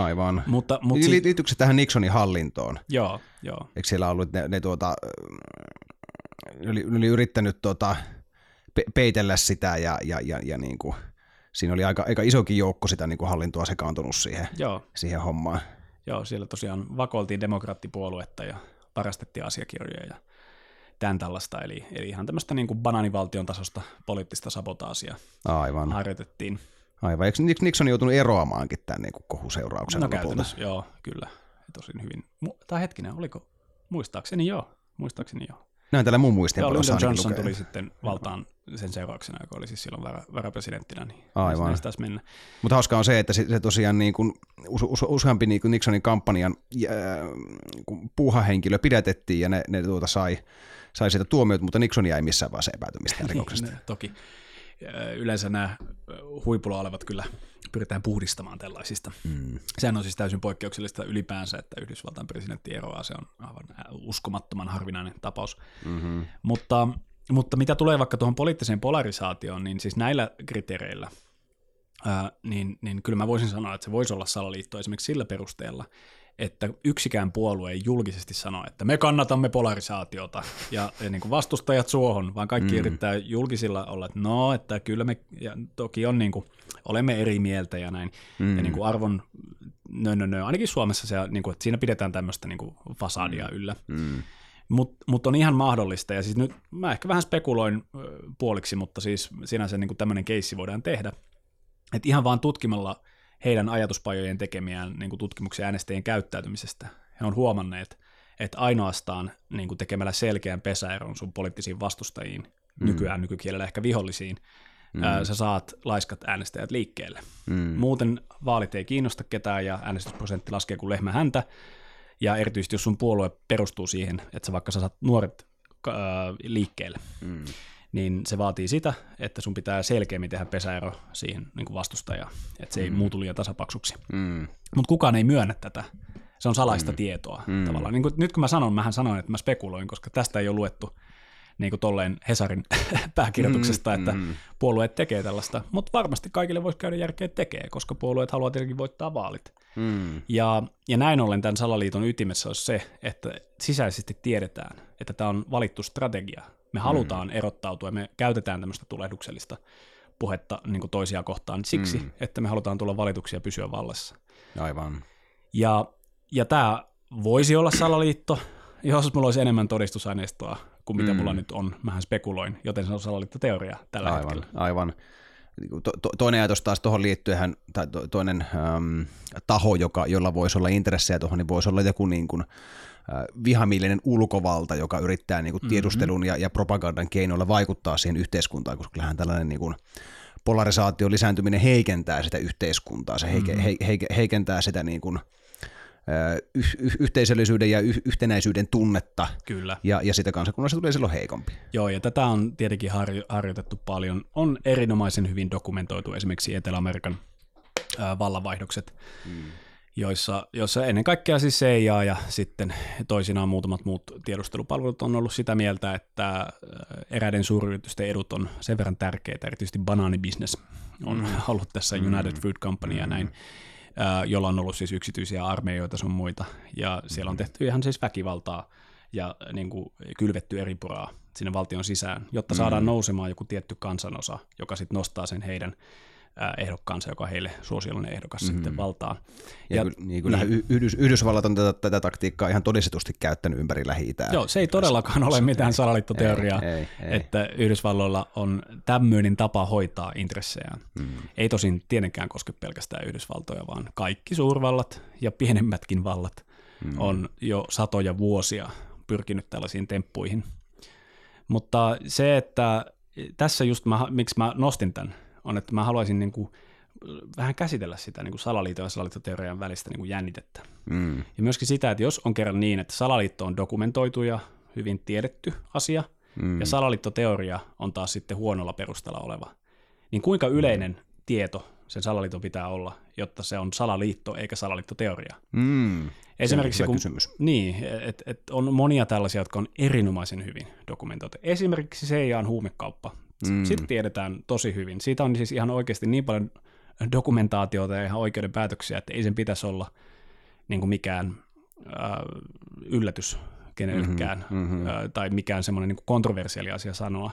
Speaker 1: Aivan. Mutta, mutta Li- liittyykö se tähän Nixonin hallintoon?
Speaker 2: Joo, joo.
Speaker 1: Eikö siellä ollut ne, ne tuota, oli, oli yrittänyt tuota, pe- peitellä sitä ja, ja, ja, ja niin kuin, siinä oli aika, aika isokin joukko sitä niin kuin hallintoa sekaantunut siihen, Joo. siihen hommaan.
Speaker 2: Joo, siellä tosiaan vakoiltiin demokraattipuoluetta ja varastettiin asiakirjoja ja tämän tällaista, eli, eli ihan tämmöistä niin kuin banaanivaltion tasosta poliittista sabotaasia
Speaker 1: Aivan.
Speaker 2: harjoitettiin.
Speaker 1: Aivan. Eikö Nixon joutunut eroamaankin tämän niin kuin kohuseurauksena
Speaker 2: no, lopulta? joo, kyllä. Tosin hyvin. Tai hetkinen, oliko? Muistaakseni joo. Muistaakseni joo.
Speaker 1: Näin tällä mun muistin.
Speaker 2: Joo, Lyndon Johnson lukee. tuli sitten valtaan sen seurauksena, joka oli siis silloin varapresidenttinä, niin
Speaker 1: Aivan.
Speaker 2: taas mennä.
Speaker 1: Mutta hauskaa on se, että se, se tosiaan niin kuin, us, us, useampi niin kuin Nixonin kampanjan äh, puuhahenkilö pidätettiin ja ne, ne tuota sai, sai siitä tuomiot, mutta Nixon jäi missään vaiheessa epäytymistä rikoksesta.
Speaker 2: Toki yleensä nämä huipulla olevat kyllä pyritään puhdistamaan tällaisista. Mm. Sehän on siis täysin poikkeuksellista ylipäänsä, että Yhdysvaltain presidentti eroaa, se on aivan uskomattoman harvinainen tapaus. Mm-hmm. Mutta, mutta mitä tulee vaikka tuohon poliittiseen polarisaatioon, niin siis näillä kriteereillä, ää, niin, niin kyllä mä voisin sanoa, että se voisi olla salaliitto esimerkiksi sillä perusteella, että yksikään puolue ei julkisesti sano, että me kannatamme polarisaatiota ja, ja niin kuin vastustajat suohon, vaan kaikki mm. yrittää julkisilla olla, että no, että kyllä me, ja toki on niin kuin, olemme eri mieltä ja näin, mm. ja niin kuin arvon, nö, nö, nö, ainakin Suomessa se, niin kuin, että siinä pidetään tämmöistä niin kuin fasadia mm. yllä. Mm. Mutta mut on ihan mahdollista, ja siis nyt mä ehkä vähän spekuloin puoliksi, mutta siis sinänsä niin tämmöinen keissi voidaan tehdä, että ihan vaan tutkimalla – heidän ajatuspajojen tekemiään niin kuin tutkimuksia äänestäjien käyttäytymisestä. He on huomanneet, että ainoastaan niin kuin tekemällä selkeän pesäeron sun poliittisiin vastustajiin, mm. nykyään nykykielellä ehkä vihollisiin, mm. ää, sä saat laiskat äänestäjät liikkeelle. Mm. Muuten vaalit ei kiinnosta ketään ja äänestysprosentti laskee kuin lehmä häntä, ja erityisesti jos sun puolue perustuu siihen, että sä vaikka sä saat nuoret ää, liikkeelle, mm niin se vaatii sitä, että sun pitää selkeämmin tehdä pesäero siihen niin kuin vastustajaan, että se ei mm. muutu liian tasapaksuksi. Mm. Mutta kukaan ei myönnä tätä. Se on salaista mm. tietoa mm. tavallaan. Niin kuin, nyt kun mä sanon, mähän sanoin, että mä spekuloin, koska tästä ei ole luettu niin kuin tolleen Hesarin pääkirjoituksesta, mm, että mm. puolueet tekee tällaista, mutta varmasti kaikille voisi käydä järkeä tekee, koska puolueet haluaa tietenkin voittaa vaalit. Mm. Ja, ja näin ollen tämän salaliiton ytimessä on se, että sisäisesti tiedetään, että tämä on valittu strategia. Me mm. halutaan mm. erottautua ja me käytetään tämmöistä tulehduksellista puhetta niin toisia kohtaan siksi, mm. että me halutaan tulla valituksi ja pysyä vallassa.
Speaker 1: Aivan.
Speaker 2: Ja, ja tämä voisi olla salaliitto, jos mulla olisi enemmän todistusaineistoa kuin mitä mm. mulla nyt on. Mähän spekuloin, joten se on salaliittoteoria tällä
Speaker 1: aivan,
Speaker 2: hetkellä.
Speaker 1: Aivan. To, to, toinen ajatus taas tuohon liittyen, tai to, toinen äm, taho, joka, jolla voisi olla intressejä tuohon, niin voisi olla joku niin kuin, vihamielinen ulkovalta, joka yrittää niin kuin, mm-hmm. tiedustelun ja, ja propagandan keinoilla vaikuttaa siihen yhteiskuntaan, koska kyllähän tällainen niin kuin, polarisaation lisääntyminen heikentää sitä yhteiskuntaa, se heike, mm-hmm. he, he, heikentää sitä niin kuin, yh, yh, yhteisöllisyyden ja yh, yhtenäisyyden tunnetta.
Speaker 2: Kyllä.
Speaker 1: Ja, ja sitä kansakunnassa tulee silloin heikompi.
Speaker 2: Joo, ja tätä on tietenkin harjo, harjoitettu paljon. On erinomaisen hyvin dokumentoitu esimerkiksi Etelä-Amerikan ää, vallanvaihdokset, mm. Joissa, joissa ennen kaikkea siis CIA ja sitten toisinaan muutamat muut tiedustelupalvelut on ollut sitä mieltä, että eräiden suuryritysten edut on sen verran tärkeitä, erityisesti banaanibisnes on mm. ollut tässä United mm. Food Company ja näin, jolla on ollut siis yksityisiä armeijoita sun muita, ja siellä on tehty ihan siis väkivaltaa ja niin kuin, kylvetty eri puraa sinne valtion sisään, jotta saadaan mm. nousemaan joku tietty kansanosa, joka sitten nostaa sen heidän ehdokkaansa, joka heille suosiollinen ehdokas mm-hmm. sitten valtaa.
Speaker 1: Ja, ja niin, kyllähän niin, Yhdys, Yhdysvallat on tätä, tätä taktiikkaa ihan todistetusti käyttänyt ympäri lähi
Speaker 2: Joo, se ei todellakaan ole mitään salaliittoteoriaa, ei, ei, ei. että Yhdysvalloilla on tämmöinen tapa hoitaa intressejään. Mm. Ei tosin tietenkään koske pelkästään Yhdysvaltoja, vaan kaikki suurvallat ja pienemmätkin vallat mm. on jo satoja vuosia pyrkinyt tällaisiin temppuihin. Mutta se, että tässä just mä, miksi mä nostin tämän on, että mä haluaisin niin kuin vähän käsitellä sitä niin kuin salaliiton ja salaliittoteorian välistä niin kuin jännitettä. Mm. Ja myöskin sitä, että jos on kerran niin, että salaliitto on dokumentoitu ja hyvin tiedetty asia, mm. ja salaliittoteoria on taas sitten huonolla perustalla oleva, niin kuinka yleinen mm. tieto sen salaliiton pitää olla, jotta se on salaliitto eikä salaliittoteoria.
Speaker 1: Mm.
Speaker 2: Esimerkiksi
Speaker 1: kun, kysymys.
Speaker 2: Niin, että et on monia tällaisia, jotka on erinomaisen hyvin dokumentoitu. Esimerkiksi CIAn huumekauppa Mm. Sitten tiedetään tosi hyvin. Siitä on siis ihan oikeasti niin paljon dokumentaatiota ja ihan oikeuden päätöksiä, että ei sen pitäisi olla niin kuin mikään äh, yllätys kenellekään mm-hmm, äh, tai mikään semmoinen niin kontroversiaali asia sanoa,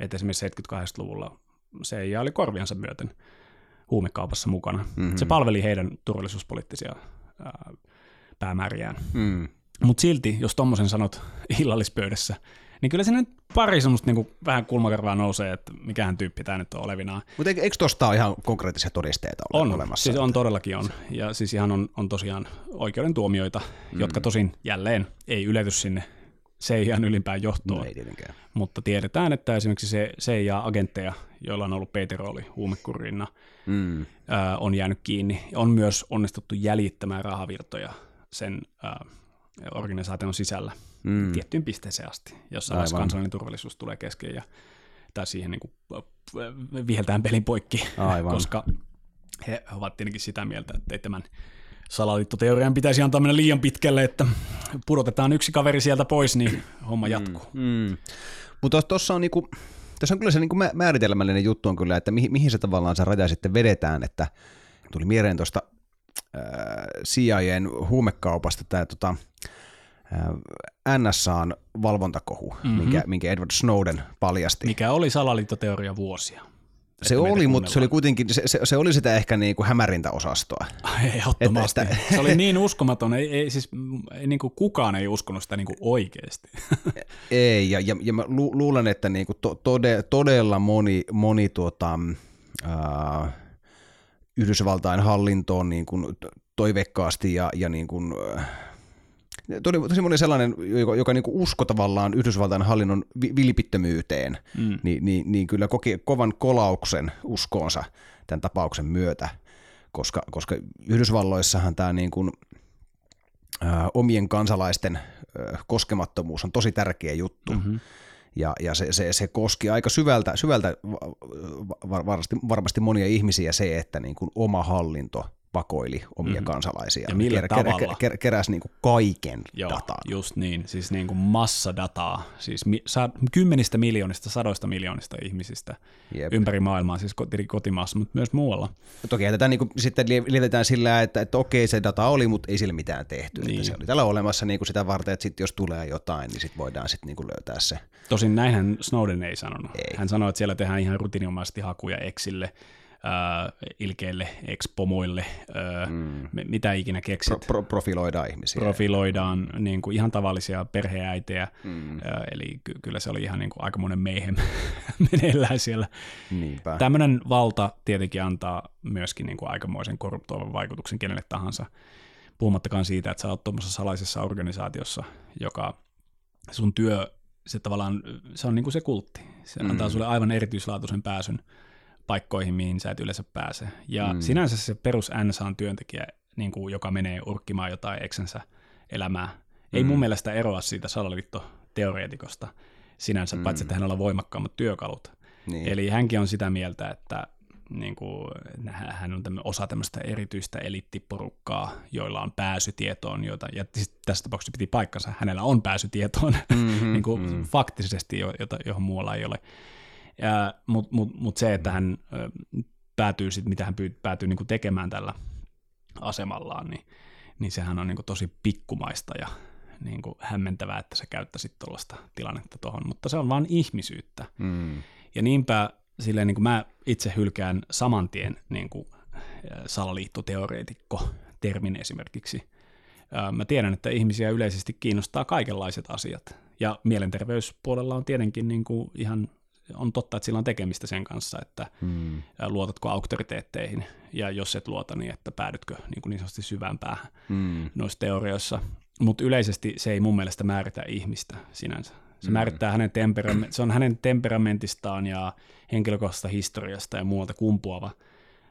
Speaker 2: että esimerkiksi 78-luvulla CIA oli korviansa myöten huumekaupassa mukana. Mm-hmm. Se palveli heidän turvallisuuspoliittisia äh, päämääriään. Mm. Mutta silti, jos tuommoisen sanot illallispöydässä, niin kyllä siinä nyt pari semmoista niin kuin vähän kulmakarvaa nousee, että mikähän tyyppi tämä nyt on olevinaan.
Speaker 1: Mutta eikö tuosta ole ihan konkreettisia todisteita ole
Speaker 2: on,
Speaker 1: olemassa?
Speaker 2: siis on todellakin on. Ja siis ihan on, on tosiaan oikeuden tuomioita, mm. jotka tosin jälleen ei ylety sinne CIAn ylimpään johtoon. No
Speaker 1: ei tietenkään.
Speaker 2: Mutta tiedetään, että esimerkiksi se CIA-agentteja, joilla on ollut PT-rooli huumekurinna, mm. ää, on jäänyt kiinni. On myös onnistuttu jäljittämään rahavirtoja sen ää, organisaation sisällä mm. tiettyyn pisteeseen asti, jossa taas kansallinen turvallisuus tulee kesken ja tai siihen niin kuin, viheltään pelin poikki, Aivan. koska he ovat tietenkin sitä mieltä, että ei tämän salaliittoteorian pitäisi antaa mennä liian pitkälle, että pudotetaan yksi kaveri sieltä pois, niin homma mm, jatkuu. Mm, mm.
Speaker 1: Mutta tuossa on niinku, tässä on kyllä se niinku määritelmällinen juttu on kyllä, että mihin, mihin se tavallaan se raja sitten vedetään, että tuli mieleen tuosta äh, CIAn huumekaupasta tämä tota, NSAn valvontakohu, mm-hmm. minkä, minkä Edward Snowden paljasti.
Speaker 2: Mikä oli salaliittoteoria vuosia.
Speaker 1: Se oli, mutta se oli kuitenkin, se, se, se oli sitä ehkä niin kuin hämärintä osastoa.
Speaker 2: Ehdottomasti. Että, se oli niin uskomaton, ei, ei siis ei, niin kuin kukaan ei uskonut sitä niin kuin oikeasti.
Speaker 1: ei, ja, ja, ja mä lu, luulen, että niin kuin to, tode, todella moni, moni tuota, äh, Yhdysvaltain hallintoon niin kuin toivekkaasti ja, ja niin kuin, äh, tosi moni sellainen, joka, joka niin usko tavallaan Yhdysvaltain hallinnon vilpittömyyteen, mm. niin, niin, niin kyllä koki kovan kolauksen uskoonsa tämän tapauksen myötä, koska, koska Yhdysvalloissahan tämä niin kuin, ä, omien kansalaisten ä, koskemattomuus on tosi tärkeä juttu. Mm-hmm. Ja, ja se, se, se koski aika syvältä, syvältä varmasti, varmasti monia ihmisiä se, että niin kuin oma hallinto vakoili omia mm. kansalaisia.
Speaker 2: Ja millä
Speaker 1: ker-
Speaker 2: tavalla?
Speaker 1: Ker- ker- keräsi niin kuin kaiken
Speaker 2: Joo,
Speaker 1: datan.
Speaker 2: just niin, siis niin kuin massadataa, siis mi- sa- kymmenistä miljoonista, sadoista miljoonista ihmisistä
Speaker 1: Jep.
Speaker 2: ympäri maailmaa, siis ko- tietenkin kotimaassa, mutta myös muualla.
Speaker 1: Toki tätä niin kuin, sitten lievitetään sillä, että, että okei se data oli, mutta ei sille mitään tehty.
Speaker 2: Niin.
Speaker 1: Että se oli täällä olemassa niin kuin sitä varten, että sitten jos tulee jotain, niin sitten voidaan sitten niin kuin löytää se.
Speaker 2: Tosin näinhän Snowden ei sanonut.
Speaker 1: Ei.
Speaker 2: Hän sanoi, että siellä tehdään ihan rutiininomaisesti hakuja Exille, äh, ilkeille, ex-pomoille, äh, mm. mitä ikinä keksit.
Speaker 1: Pro, pro, profiloidaan ihmisiä.
Speaker 2: profiloidaan niin kuin ihan tavallisia perheäitejä,
Speaker 1: Mm.
Speaker 2: Ö, eli ky- kyllä se oli ihan niin kuin aikamoinen meihem meneillään siellä.
Speaker 1: Niinpä.
Speaker 2: Tämmöinen valta tietenkin antaa myöskin niin kuin aikamoisen korruptoivan vaikutuksen kenelle tahansa, puhumattakaan siitä, että sä oot tuommoisessa salaisessa organisaatiossa, joka sun työ, se tavallaan, se on niin kuin se kultti. Se
Speaker 1: Mm.
Speaker 2: antaa sulle aivan erityislaatuisen pääsyn paikkoihin, mihin sä et yleensä pääse. Ja
Speaker 1: Mm.
Speaker 2: sinänsä se perus NSAn työntekijä, niin kuin, joka menee urkkimaan jotain eksensä elämää, ei
Speaker 1: Mm.
Speaker 2: mun mielestä eroa siitä salaliittoteoreetikosta sinänsä,
Speaker 1: Mm.
Speaker 2: paitsi että hänellä on voimakkaammat työkalut.
Speaker 1: Niin.
Speaker 2: Eli hänkin on sitä mieltä, että niin kuin, hän on tämmö, osa tämmöistä erityistä elittiporukkaa, joilla on pääsy tietoon, joita, ja siis tässä tapauksessa piti paikkansa, hänellä on pääsy tietoon
Speaker 1: Mm-hmm,
Speaker 2: niin kuin
Speaker 1: mm.
Speaker 2: faktisesti, jo- jota, johon muualla ei ole. Mutta mut, mut se, että hän päätyy, sit, mitä hän päätyy niin kuin tekemään tällä asemallaan, niin, niin sehän on niin kuin tosi pikkumaista ja niin kuin hämmentävää, että sä käyttäisit tuollaista tilannetta tuohon, mutta se on vain ihmisyyttä.
Speaker 1: Mm.
Speaker 2: Ja niinpä silleen niin kuin mä itse hylkään saman tien niin kuin salaliittoteoreetikko termin esimerkiksi. Mä tiedän, että ihmisiä yleisesti kiinnostaa kaikenlaiset asiat. Ja mielenterveyspuolella on tietenkin niin kuin ihan on totta, että sillä on tekemistä sen kanssa, että
Speaker 1: Mm.
Speaker 2: äh, luotatko auktoriteetteihin, ja jos et luota, niin että päädytkö niin, kuin niin sanotusti syvään päähän
Speaker 1: Mm.
Speaker 2: noissa teorioissa. Mutta yleisesti se ei mun mielestä määritä ihmistä sinänsä. Se
Speaker 1: Mm.
Speaker 2: määrittää hänen temperame- se on hänen temperamentistaan ja henkilökohtaisesta historiasta ja muualta kumpuava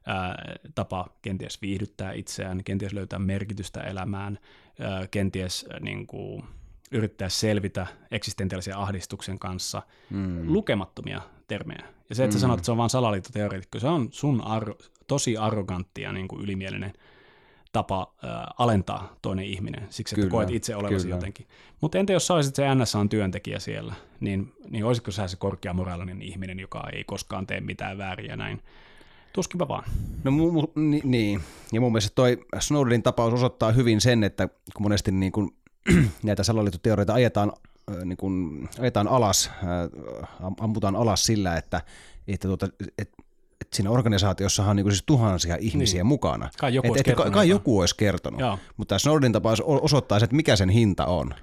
Speaker 2: ää, tapa kenties viihdyttää itseään, kenties löytää merkitystä elämään, ää, kenties ää, niin kuin, yrittää selvitä eksistentiaalisen ahdistuksen kanssa,
Speaker 1: Mm.
Speaker 2: lukemattomia termejä. Ja se, että sä
Speaker 1: Mm.
Speaker 2: sanot, että se on vain salaliittoteoreetikko, se on sun arro, tosi arrogantti ja niin kuin ylimielinen tapa äh, alentaa toinen ihminen, siksi että
Speaker 1: Kyllä,
Speaker 2: koet itse olevasi
Speaker 1: kyllä.
Speaker 2: jotenkin. Mutta entä jos sä olisit se NSAn työntekijä siellä, niin, niin olisitko sä se korkeamoraalinen ihminen, joka ei koskaan tee mitään väärin ja näin? Tuskinpa vaan.
Speaker 1: No mu, mu, ni, niin, ja mun mielestä toi Snowdenin tapaus osoittaa hyvin sen, että kun monesti niin kun, näitä salaliittoteorioita ajetaan, niin kun, ajetaan alas, am- ammutaan alas sillä, että, että, tuota, et, et siinä organisaatiossahan on niin siis tuhansia ihmisiä
Speaker 2: Niin.
Speaker 1: mukana.
Speaker 2: Kai joku
Speaker 1: et,
Speaker 2: olisi
Speaker 1: et, kai, kai joku olisi kertonut,
Speaker 2: Joo.
Speaker 1: mutta tämä Snowdenin tapaus osoittaa, että mikä sen hinta on.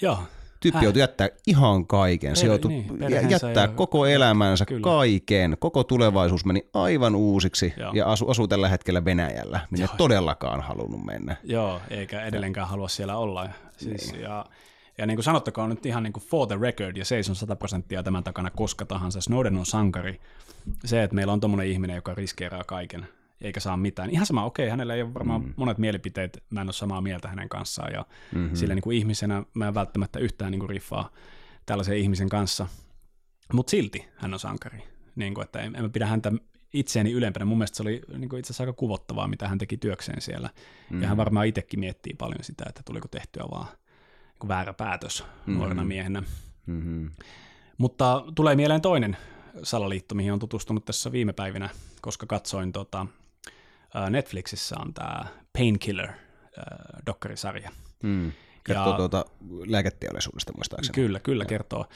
Speaker 2: Joo.
Speaker 1: Tyyppi joutui jättää ihan kaiken. Se joutui
Speaker 2: niin,
Speaker 1: jättää
Speaker 2: ja-
Speaker 1: koko elämänsä,
Speaker 2: Kyllä.
Speaker 1: kaiken. Koko tulevaisuus meni aivan uusiksi
Speaker 2: Joo.
Speaker 1: ja asu, asuu tällä hetkellä Venäjällä, minne
Speaker 2: Joo.
Speaker 1: todellakaan halunnut mennä.
Speaker 2: Joo, eikä edelleenkään halua siellä olla. Siis,
Speaker 1: Niin.
Speaker 2: ja, ja niin kuin sanottakoon nyt ihan niin kuin for the record, ja seison 100 prosenttia tämän takana koska tahansa. Snowden on sankari. Se, että meillä on tommonen ihminen, joka riskeeraa kaiken, eikä saa mitään. Ihan sama, okei, hänellä ei ole varmaan mm. monet mielipiteet, mä en ole samaa mieltä hänen kanssaan, ja mm-hmm. sillä niin kuin ihmisenä mä en välttämättä yhtään niin kuin riffaa tällaisen ihmisen kanssa, mutta silti hän on sankari. Niin kuin, että en, en mä pidä häntä itseäni ylempänä. Mun mielestä se oli niin kuin itse asiassa aika kuvottavaa, mitä hän teki työkseen siellä. Mm. Ja hän varmaan itsekin miettii paljon sitä, että tuliko tehtyä vaan niin väärä päätös
Speaker 1: Mm.
Speaker 2: nuorena miehenä.
Speaker 1: Mm-hmm.
Speaker 2: Mutta tulee mieleen toinen salaliitto, mihin on tutustunut tässä viime päivinä, koska katsoin tota, Netflixissä on tämä Painkiller ää, dokkarisarja.
Speaker 1: Mm. Kertoo
Speaker 2: Ja-
Speaker 1: tuota lääketeollisuudesta muistaakseni.
Speaker 2: Kyllä, kyllä kertoo.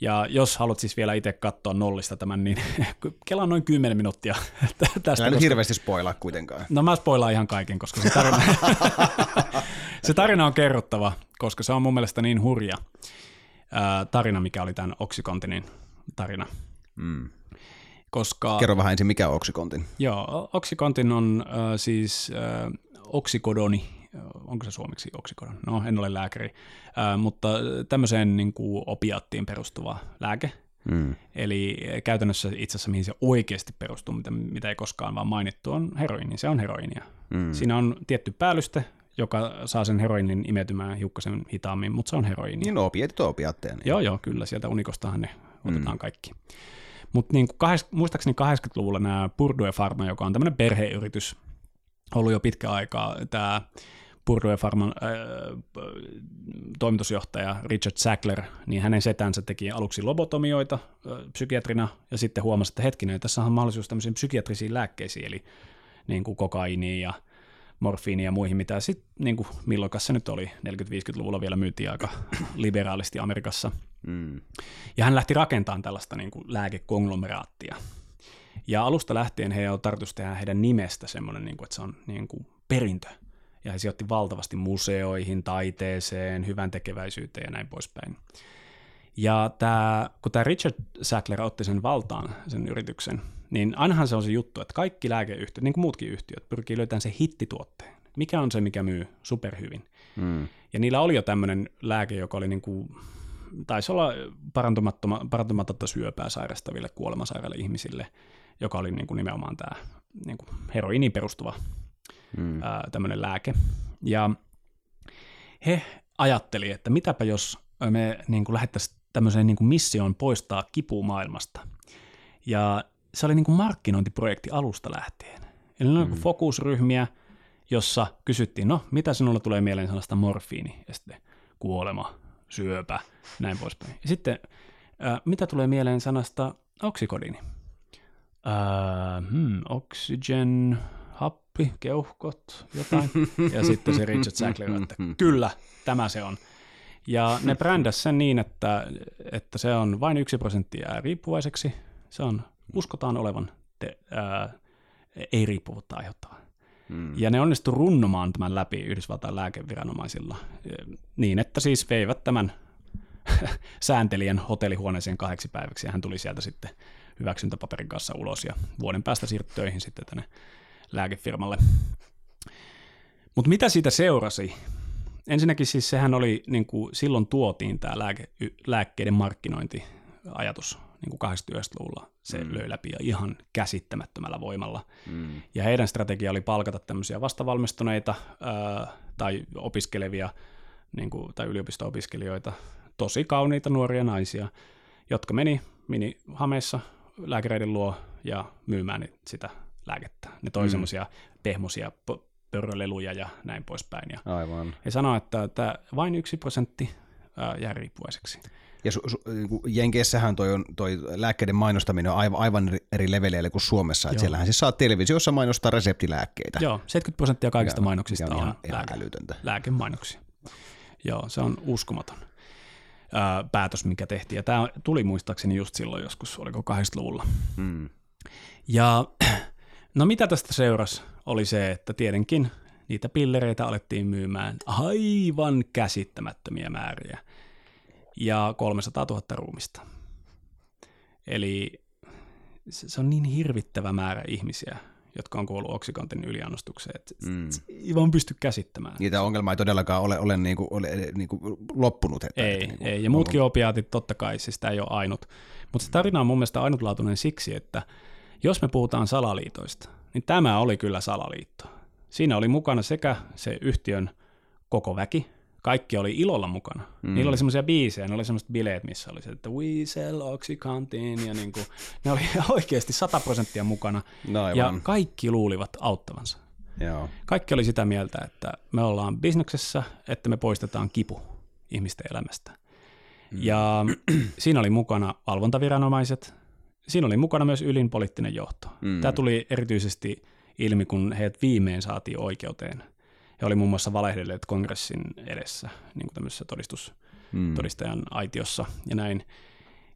Speaker 2: Ja jos haluat siis vielä itse katsoa nollista tämän, niin kela on noin 10 minuuttia tästä.
Speaker 1: Älä nyt
Speaker 2: koska-
Speaker 1: hirveästi spoilaa kuitenkaan.
Speaker 2: No mä spoilaan ihan kaiken, koska se tarina, se tarina on kerrottava, koska se on mun mielestä niin hurja ää, tarina, mikä oli tämän Oxycontinin tarina.
Speaker 1: Mm.
Speaker 2: Koska,
Speaker 1: Kerro vähän ensin, mikä on Oxycontin.
Speaker 2: joo, Oxycontin on äh, siis äh, oksikodoni, Äh, onko se suomeksi oksikodon? No, en ole lääkäri, äh, mutta tämmöiseen niin kuin opiaattiin perustuva lääke,
Speaker 1: Mm.
Speaker 2: Eli käytännössä itse asiassa mihin se oikeasti perustuu, mitä, mitä ei koskaan vaan mainittu, on heroini. Se on heroinia.
Speaker 1: Mm.
Speaker 2: Siinä on tietty päällyste, joka saa sen heroinin imetymään hiukkasen hitaammin, mutta se on heroinia.
Speaker 1: Niin no, opiatit on opiatteja. Niin.
Speaker 2: Joo, joo, kyllä. Sieltä unikostahan ne otetaan mm. kaikki. Mutta niin muistaakseni 80-luvulla nämä Purdue Pharma, joka on tämmöinen perheyritys, ollut jo pitkä aikaa tämä Purdue Pharman äh, toimitusjohtaja Richard Sackler, niin hänen setänsä teki aluksi lobotomioita äh, psykiatrina, ja sitten huomasi, että hetkinen, tässä on mahdollisuus tämmöisiin psykiatrisiin lääkkeisiin, eli niin kuin kokainiin ja morfiiniin ja muihin, mitä sitten, niin kuin, milloin se nyt oli, 40-50-luvulla vielä myytiin aika liberaalisti Amerikassa. Mm. Ja hän lähti rakentamaan tällaista niin kuin lääkekonglomeraattia. Ja alusta lähtien he on tarkoitus tehdä heidän nimestä semmoinen, niin kuin, että se on niin kuin perintö. Ja he sijoitti valtavasti museoihin, taiteeseen, hyvän tekeväisyyteen ja näin poispäin. Ja tämä, kun tämä Richard Sackler otti sen valtaan, sen yrityksen, niin ainahan se on se juttu, että kaikki lääkeyhtiöt, niin kuin muutkin yhtiöt, pyrkii löytämään se hittituotteen. Mikä on se, mikä myy superhyvin? Mm. Ja niillä oli jo tämmöinen lääke, joka oli niin kuin, taisi olla parantumatonta syöpää sairastaville kuolemasairaille ihmisille, joka oli niin kuin nimenomaan tämä niin kuin heroiniin perustuva mm. ää, tämmöinen lääke. Ja he ajatteli, että mitäpä jos me niin kuin lähettäisiin tämmöiseen niin kuin missioon poistaa kipu maailmasta. Ja se oli niin kuin markkinointiprojekti alusta lähtien. Eli mm. fokusryhmiä, jossa kysyttiin, no mitä sinulla tulee mieleen sanasta morfiini, ja sitten kuolema, syöpä, näin poispäin. Ja sitten, äh, mitä tulee mieleen sanasta oksikodiini? Äh, hmm, oxygen, happi, keuhkot, jotain. ja sitten se Richard Sackler, että kyllä, tämä se on. Ja ne brändäs sen niin, että, että se on vain yksi prosenttia riippuvaiseksi. Se on, uskotaan olevan te, ää, ei-riippuvuutta aiheuttava. Hmm. Ja ne onnistu runnomaan tämän läpi Yhdysvaltain lääkeviranomaisilla niin, että siis veivät tämän sääntelijän hotellihuoneeseen kahdeksi päiväksi ja hän tuli sieltä sitten hyväksyntäpaperin kanssa ulos ja vuoden päästä siirtyi töihin sitten tänne lääkefirmalle. Mutta mitä siitä seurasi? Ensinnäkin siis sehän oli, niin kuin silloin tuotiin tämä lääke, lääkkeiden markkinointiajatus niin kuin 80-luvulla. Se mm. löi läpi ja ihan käsittämättömällä voimalla. Mm. Ja heidän strategia oli palkata tämmöisiä vastavalmistuneita ää, tai opiskelevia niin kuin, tai yliopisto-opiskelijoita, tosi kauniita nuoria naisia, jotka meni mini hameissa lääkäreiden luo ja myymään sitä lääkettä. Ne toi mm. semmoisia pehmosia pörröleluja ja näin poispäin. Ja
Speaker 1: Aivan.
Speaker 2: He sanoi, että, että vain yksi prosentti jää riippuvaiseksi.
Speaker 1: Ja su, su, niinku Jenkeissähän toi, on, toi lääkkeiden mainostaminen on aivan, aivan eri leveleillä kuin Suomessa. Että siellähän siis saa televisiossa mainostaa reseptilääkkeitä.
Speaker 2: Joo, 70 prosenttia kaikista ja, mainoksista
Speaker 1: on
Speaker 2: ihan lääke, lääkemainoksia. Joo, se on uskomaton ää, päätös, mikä tehtiin. Ja tämä tuli muistaakseni just silloin joskus, oliko 80-luvulla. Hmm. Ja no mitä tästä seurasi oli se, että tietenkin niitä pillereitä alettiin myymään aivan käsittämättömiä määriä ja 300 000 ruumista. Eli se on niin hirvittävä määrä ihmisiä, jotka on kuollut oksikontin yliannostukseen, että mm. ei vaan pysty käsittämään.
Speaker 1: Niitä ongelmaa ei todellakaan ole, ole, niinku, ole niinku loppunut. Että
Speaker 2: ei, niinku, ei, ja muutkin opiaatit totta kai, siis tämä ei ole ainut. Mutta se tarina on mun mielestä ainutlaatuinen siksi, että jos me puhutaan salaliitoista, niin tämä oli kyllä salaliitto. Siinä oli mukana sekä se yhtiön koko väki, kaikki oli ilolla mukana. Mm. Niillä oli semmoisia biisejä, ne oli semmoiset bileet, missä oli se, että we sell Oxycontin, ja niin kuin, ne oli oikeasti 100 prosenttia mukana, no, ja kaikki luulivat auttavansa.
Speaker 1: Joo.
Speaker 2: Kaikki oli sitä mieltä, että me ollaan bisneksessä, että me poistetaan kipu ihmisten elämästä. Mm. Ja siinä oli mukana valvontaviranomaiset, siinä oli mukana myös ylin poliittinen johto. Mm. Tämä tuli erityisesti ilmi, kun heidät viimein saatiin oikeuteen – he oli muun muassa valehdelleet kongressin edessä niin kuin tämmöisessä todistus, mm. todistajan aitiossa ja näin.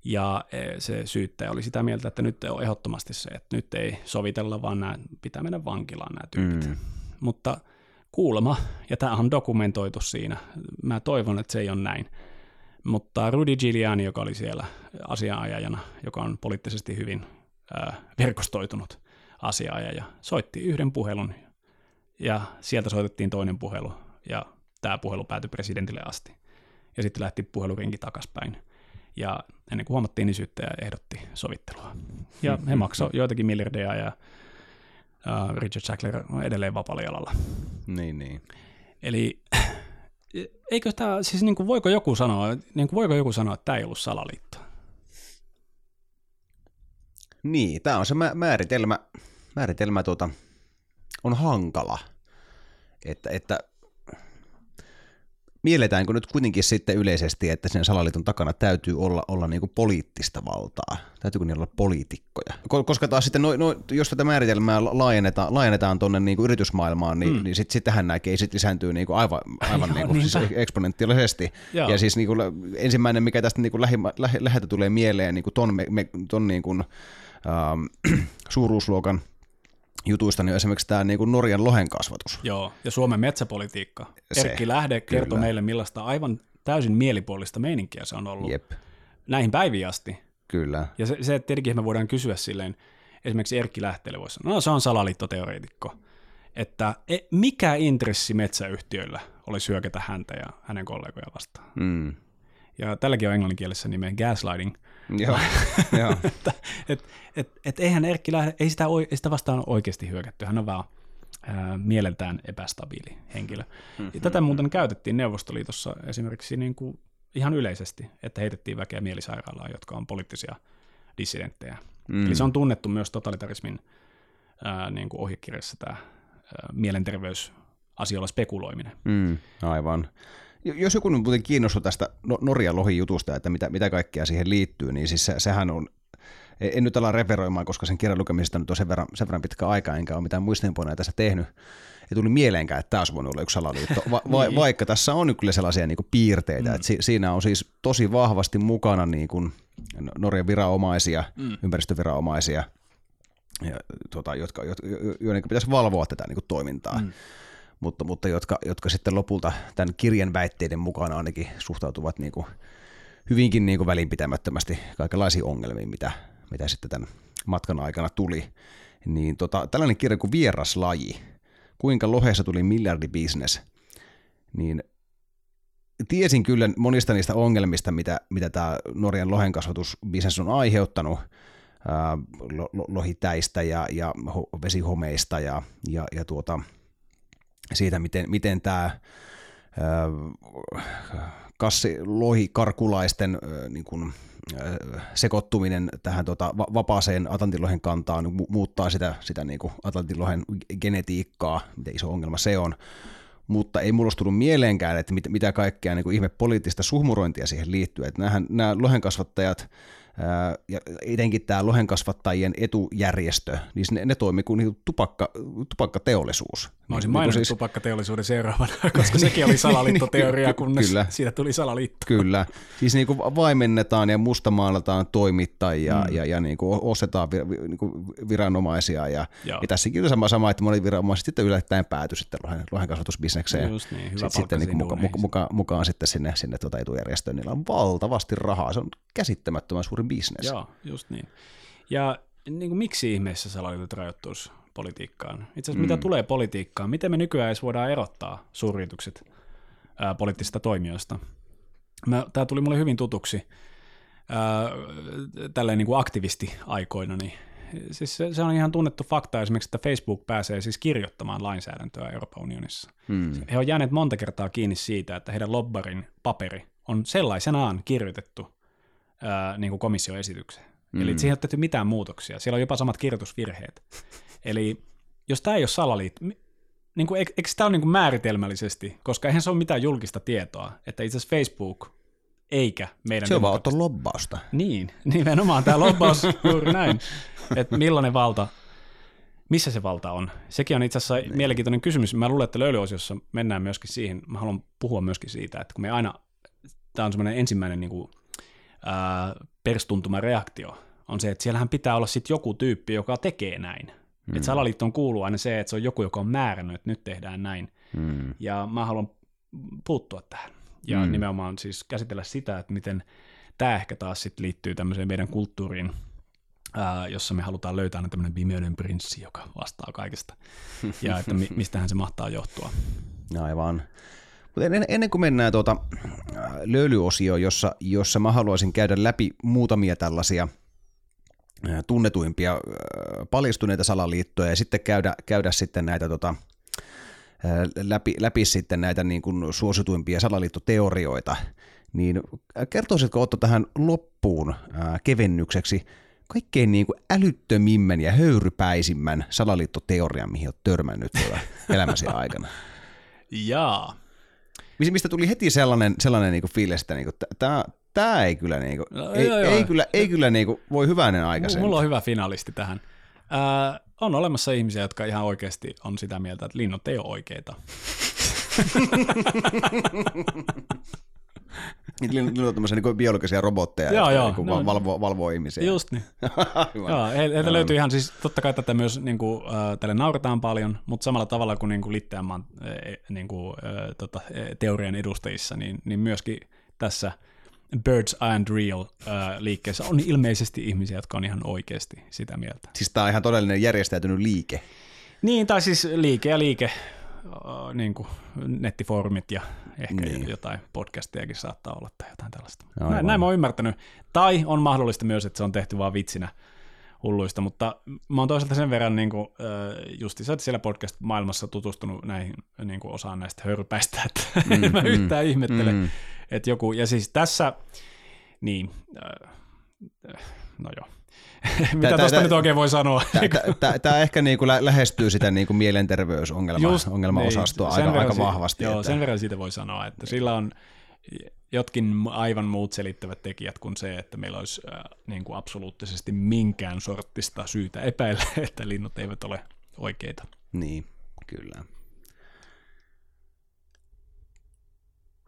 Speaker 2: Ja e, se syyttäjä oli sitä mieltä, että nyt on ehdottomasti se, että nyt ei sovitella, vaan nämä, pitää mennä vankilaan nämä tyypit. Mm. Mutta kuulemma, ja tämä on dokumentoitu siinä, mä toivon, että se ei ole näin, mutta Rudy Giuliani, joka oli siellä asianajajana, joka on poliittisesti hyvin ää, verkostoitunut asiaajaja, soitti yhden puhelun ja sieltä soitettiin toinen puhelu, ja tämä puhelu päätyi presidentille asti. Ja sitten lähti puhelurinki takaspäin. Ja ennen kuin huomattiin, niin syyttäjä ehdotti sovittelua. Ja he maksoivat joitakin miljardeja, ja Richard Sackler on edelleen vapaalla jalalla.
Speaker 1: Niin, niin.
Speaker 2: Eli eikö tämä, siis niin kuin voiko joku sanoa, niin kuin voiko joku sanoa, että tämä ei ollut salaliitto?
Speaker 1: Niin, tämä on se määritelmä, määritelmä tuota, on hankala. Että, että mielletäänkö nyt kuitenkin sitten yleisesti, että sen salaliiton takana täytyy olla, olla niin kuin poliittista valtaa? Täytyykö niillä olla poliitikkoja? Koska taas sitten, no, no, jos tätä määritelmää laajennetaan, laajennetaan tuonne niin kuin yritysmaailmaan, niin, mm. niin sit, sit tähän nämä keisit lisääntyy niin kuin aivan, aivan niin kuin, siis eksponentiaalisesti. Joo. Ja siis niin kuin, ensimmäinen, mikä tästä niin kuin lähi, läheltä tulee mieleen niin kuin ton, me, me, ton niin kuin, ähm, suuruusluokan – jutuista, niin esimerkiksi tämä niin Norjan lohen kasvatus.
Speaker 2: Joo, ja Suomen metsäpolitiikka. Se, Erkki Lähde kertoi meille, millaista aivan täysin mielipuolista meininkiä se on ollut Jep. näihin päiviin asti.
Speaker 1: Kyllä.
Speaker 2: Ja se, se tietenkin me voidaan kysyä silleen, esimerkiksi Erkki Lähteelle voisi sanoa, no se on salaliittoteoreetikko, että e, mikä intressi metsäyhtiöillä olisi hyökätä häntä ja hänen kollegoja vastaan. Mm. Ja tälläkin on englanninkielessä nimeä gaslighting –
Speaker 1: Joo, joo.
Speaker 2: että, et, et, et eihän Erkki lähde, ei sitä, ei sitä vastaan oikeasti hyökätty, hän on vaan ää, mieleltään epästabiili henkilö. Mm-hmm. Tätä muuten käytettiin Neuvostoliitossa esimerkiksi niin kuin ihan yleisesti, että heitettiin väkeä mielisairaalaan, jotka on poliittisia dissidenttejä. Mm. Eli se on tunnettu myös totalitarismin ää, niin kuin ohjekirjassa tämä ää, mielenterveysasioilla spekuloiminen.
Speaker 1: Mm, aivan. Jos joku nyt muuten kiinnostuu tästä no- Norjan lohijutusta, että mitä, mitä kaikkea siihen liittyy, niin siis se, sehän on, en nyt ala referoimaan, koska sen kirjan lukemisesta nyt on sen verran, sen verran pitkä aika, enkä ole mitään muistiinpanoja tässä tehnyt. Ei tuli mieleenkään, että tämä olisi voinut olla yksi salaliitto, va- va- niin. vaikka tässä on kyllä sellaisia niin piirteitä, mm. että si- siinä on siis tosi vahvasti mukana niin kuin Norjan viranomaisia, mm. ympäristöviranomaisia, ja, tuota, jotka, jotka, joiden pitäisi valvoa tätä niin kuin toimintaa. Mm mutta, mutta jotka, jotka sitten lopulta tämän kirjan väitteiden mukana ainakin suhtautuvat niin kuin hyvinkin niin kuin välinpitämättömästi kaikenlaisiin ongelmiin, mitä, mitä sitten tämän matkan aikana tuli. Niin tota, tällainen kirja kuin Vieraslaji, kuinka lohessa tuli miljardibisnes, niin tiesin kyllä monista niistä ongelmista, mitä, mitä tämä Norjan lohenkasvatusbisnes on aiheuttanut, lohitäistä ja, ja vesihomeista ja, ja, ja tuota, siitä, miten, miten tämä kassi lohikarkulaisten niin kuin, sekoittuminen tähän tota, vapaaseen Atlantilohen kantaan muuttaa sitä, sitä niin Atlantilohen genetiikkaa, miten iso ongelma se on. Mutta ei mulla tullut mieleenkään, että mit, mitä kaikkea niin kuin ihme poliittista suhmurointia siihen liittyy. Että nämä lohenkasvattajat ja etenkin tämä lohenkasvattajien etujärjestö, niin ne, ne toimii kuin niinku tupakka, tupakkateollisuus.
Speaker 2: Mä olisin niin, maininnut siis... tupakkateollisuuden seuraavana, koska sekin oli salaliittoteoria, kunnes Kyllä. siitä tuli salaliitto.
Speaker 1: Kyllä, siis niin kuin vaimennetaan ja mustamaalataan toimittajia mm. ja, ja niin kuin ostetaan vir, niin kuin viranomaisia. Ja, ja tässäkin on sama, sama, että monet viranomaiset sitten yllättäen päätyi sitten lohen, lohenkasvatusbisnekseen.
Speaker 2: Just niin, hyvä
Speaker 1: sitten niin muka, muka, muka, mukaan sitten sinne, sinne tuota etujärjestöön. Niillä on valtavasti rahaa, se on käsittämättömän suuri business.
Speaker 2: Joo, just niin. Ja niin kuin, miksi ihmeessä salaliitot rajoittuisi politiikkaan? Itse asiassa mm. mitä tulee politiikkaan, miten me nykyään edes voidaan erottaa suuryritykset ää, poliittisista toimijoista? Tämä tuli mulle hyvin tutuksi ää, tälleen niin kuin aktivisti-aikoina, niin siis se, se on ihan tunnettu fakta esimerkiksi, että Facebook pääsee siis kirjoittamaan lainsäädäntöä Euroopan unionissa. Hmm. He on jääneet monta kertaa kiinni siitä, että heidän lobbarin paperi on sellaisenaan kirjoitettu ää, niin kuin komission esitykseen. Mm. Eli siihen ei ole tehty mitään muutoksia. Siellä on jopa samat kirjoitusvirheet. Eli jos tämä ei ole salaliitto, niin kuin, eikö, tämä ole niin kuin määritelmällisesti, koska eihän se ole mitään julkista tietoa, että itse asiassa Facebook eikä meidän...
Speaker 1: Se on vaan lobbausta.
Speaker 2: Niin, nimenomaan tämä lobbaus, juuri näin. Että millainen valta, missä se valta on. Sekin on itse asiassa niin. mielenkiintoinen kysymys. Mä luulen, että löylyosiossa mennään myöskin siihen, mä haluan puhua myöskin siitä, että kun me aina, tämä on semmoinen ensimmäinen niin kuin, perstuntumareaktio on se, että siellähän pitää olla sitten joku tyyppi, joka tekee näin. Mm. Että salaliittoon kuuluu aina se, että se on joku, joka on määrännyt, että nyt tehdään näin. Mm. Ja mä haluan puuttua tähän. Ja mm. nimenomaan siis käsitellä sitä, että miten tämä ehkä taas sit liittyy tämmöiseen meidän kulttuuriin, ää, jossa me halutaan löytää tämmöinen pimeyden prinssi, joka vastaa kaikesta. ja että mi- mistähän se mahtaa johtua.
Speaker 1: Aivan. Mutta ennen, kuin mennään tuota löylyosioon, jossa, jossa mä haluaisin käydä läpi muutamia tällaisia tunnetuimpia paljastuneita salaliittoja ja sitten käydä, käydä sitten näitä tota, läpi, läpi sitten näitä niin kuin suosituimpia salaliittoteorioita, niin kertoisitko Otto tähän loppuun kevennykseksi kaikkein niin kuin älyttömimmän ja höyrypäisimmän salaliittoteorian, mihin olet törmännyt elämäsi aikana?
Speaker 2: Jaa.
Speaker 1: Mistä tuli heti sellainen, sellainen niin fiilis, että niin tämä, tämä ei kyllä, niin kuin, no, ei, joo, joo. ei kyllä, ei kyllä niin kuin, voi hyvänen aika
Speaker 2: sen. Mulla on hyvä finalisti tähän. Äh, on olemassa ihmisiä, jotka ihan oikeasti on sitä mieltä, että linnut ei ole oikeita.
Speaker 1: Niillä on tämmöisiä niin biologisia robotteja, joo, jotka joo, niin no, valvoo, valvoo ihmisiä.
Speaker 2: Just niin. joo, heiltä löytyy ihan siis, totta kai tätä myös, niin kuin, äh, tälle nauretaan paljon, mutta samalla tavalla kuin, niin kuin Litteämaan äh, niin kuin, äh, tota, teorian edustajissa, niin, niin myöskin tässä Birds and Real äh, liikkeessä on ilmeisesti ihmisiä, jotka on ihan oikeasti sitä mieltä.
Speaker 1: Siis tämä on ihan todellinen järjestäytynyt liike.
Speaker 2: Niin, tai siis liike ja liike niin kuin nettifoorumit ja ehkä niin. jotain podcastiakin saattaa olla tai jotain tällaista. Aivan. Näin, näin mä oon ymmärtänyt. Tai on mahdollista myös, että se on tehty vaan vitsinä hulluista, mutta mä oon toisaalta sen verran niin kuin, justi sä siellä podcast-maailmassa tutustunut näihin niin kuin osaan näistä hörpäistä, että mm, mä mm, yhtään ihmettele, mm. että joku, ja siis tässä, niin, no joo, Mitä tuosta nyt oikein voi sanoa?
Speaker 1: Tämä ehkä niinku lä- lähestyy sitä niinku mielenterveysongelma-osastoa niin, aika, aika vahvasti.
Speaker 2: Joo, että... sen verran siitä voi sanoa, että sillä on jotkin aivan muut selittävät tekijät kuin se, että meillä olisi äh, niin kuin absoluuttisesti minkään sorttista syytä epäillä, että linnut eivät ole oikeita.
Speaker 1: Niin, kyllä.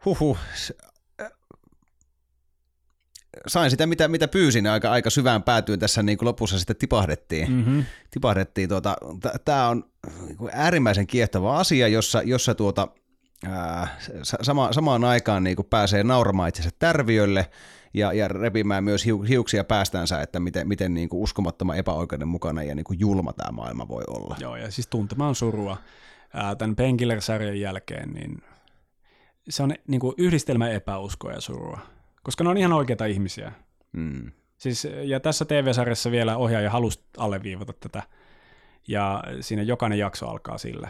Speaker 1: Huhu, sain sitä, mitä, mitä pyysin aika, aika syvään päätyyn tässä niin kuin lopussa sitten tipahdettiin. Mm-hmm. tipahdettiin tuota, Tämä on niinku äärimmäisen kiehtova asia, jossa, jossa tuota, ää, sama, samaan aikaan niin kuin pääsee nauramaan itsensä tärviölle ja, ja repimään myös hiuksia päästänsä, että miten, miten niin kuin uskomattoman epäoikeudenmukainen ja niin kuin julma tämä maailma voi olla.
Speaker 2: Joo, ja siis tuntemaan surua ää, tämän Painkiller-sarjan jälkeen, niin se on niin kuin yhdistelmä epäuskoa ja surua koska ne on ihan oikeita ihmisiä. Mm. Siis, ja tässä TV-sarjassa vielä ohjaaja halusi alleviivata tätä, ja siinä jokainen jakso alkaa sille,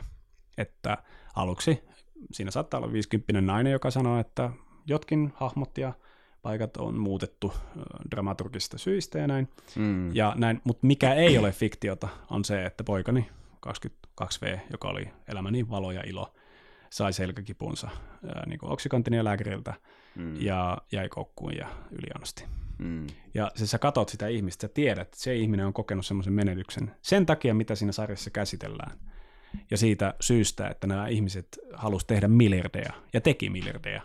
Speaker 2: että aluksi siinä saattaa olla 50 nainen, joka sanoo, että jotkin hahmot ja paikat on muutettu dramaturgisista syistä ja näin. Mm. Ja näin, mutta mikä ei ole fiktiota on se, että poikani 22V, joka oli elämäni valo ja ilo, sai selkäkipunsa niin oksikontinia lääkäriltä mm. ja jäi koukkuun ja yliannosti. Mm. Ja se sä katot sitä ihmistä, sä tiedät, että se ihminen on kokenut semmoisen menetyksen sen takia, mitä siinä sarjassa käsitellään. Ja siitä syystä, että nämä ihmiset halusivat tehdä miljardeja ja teki miljardeja.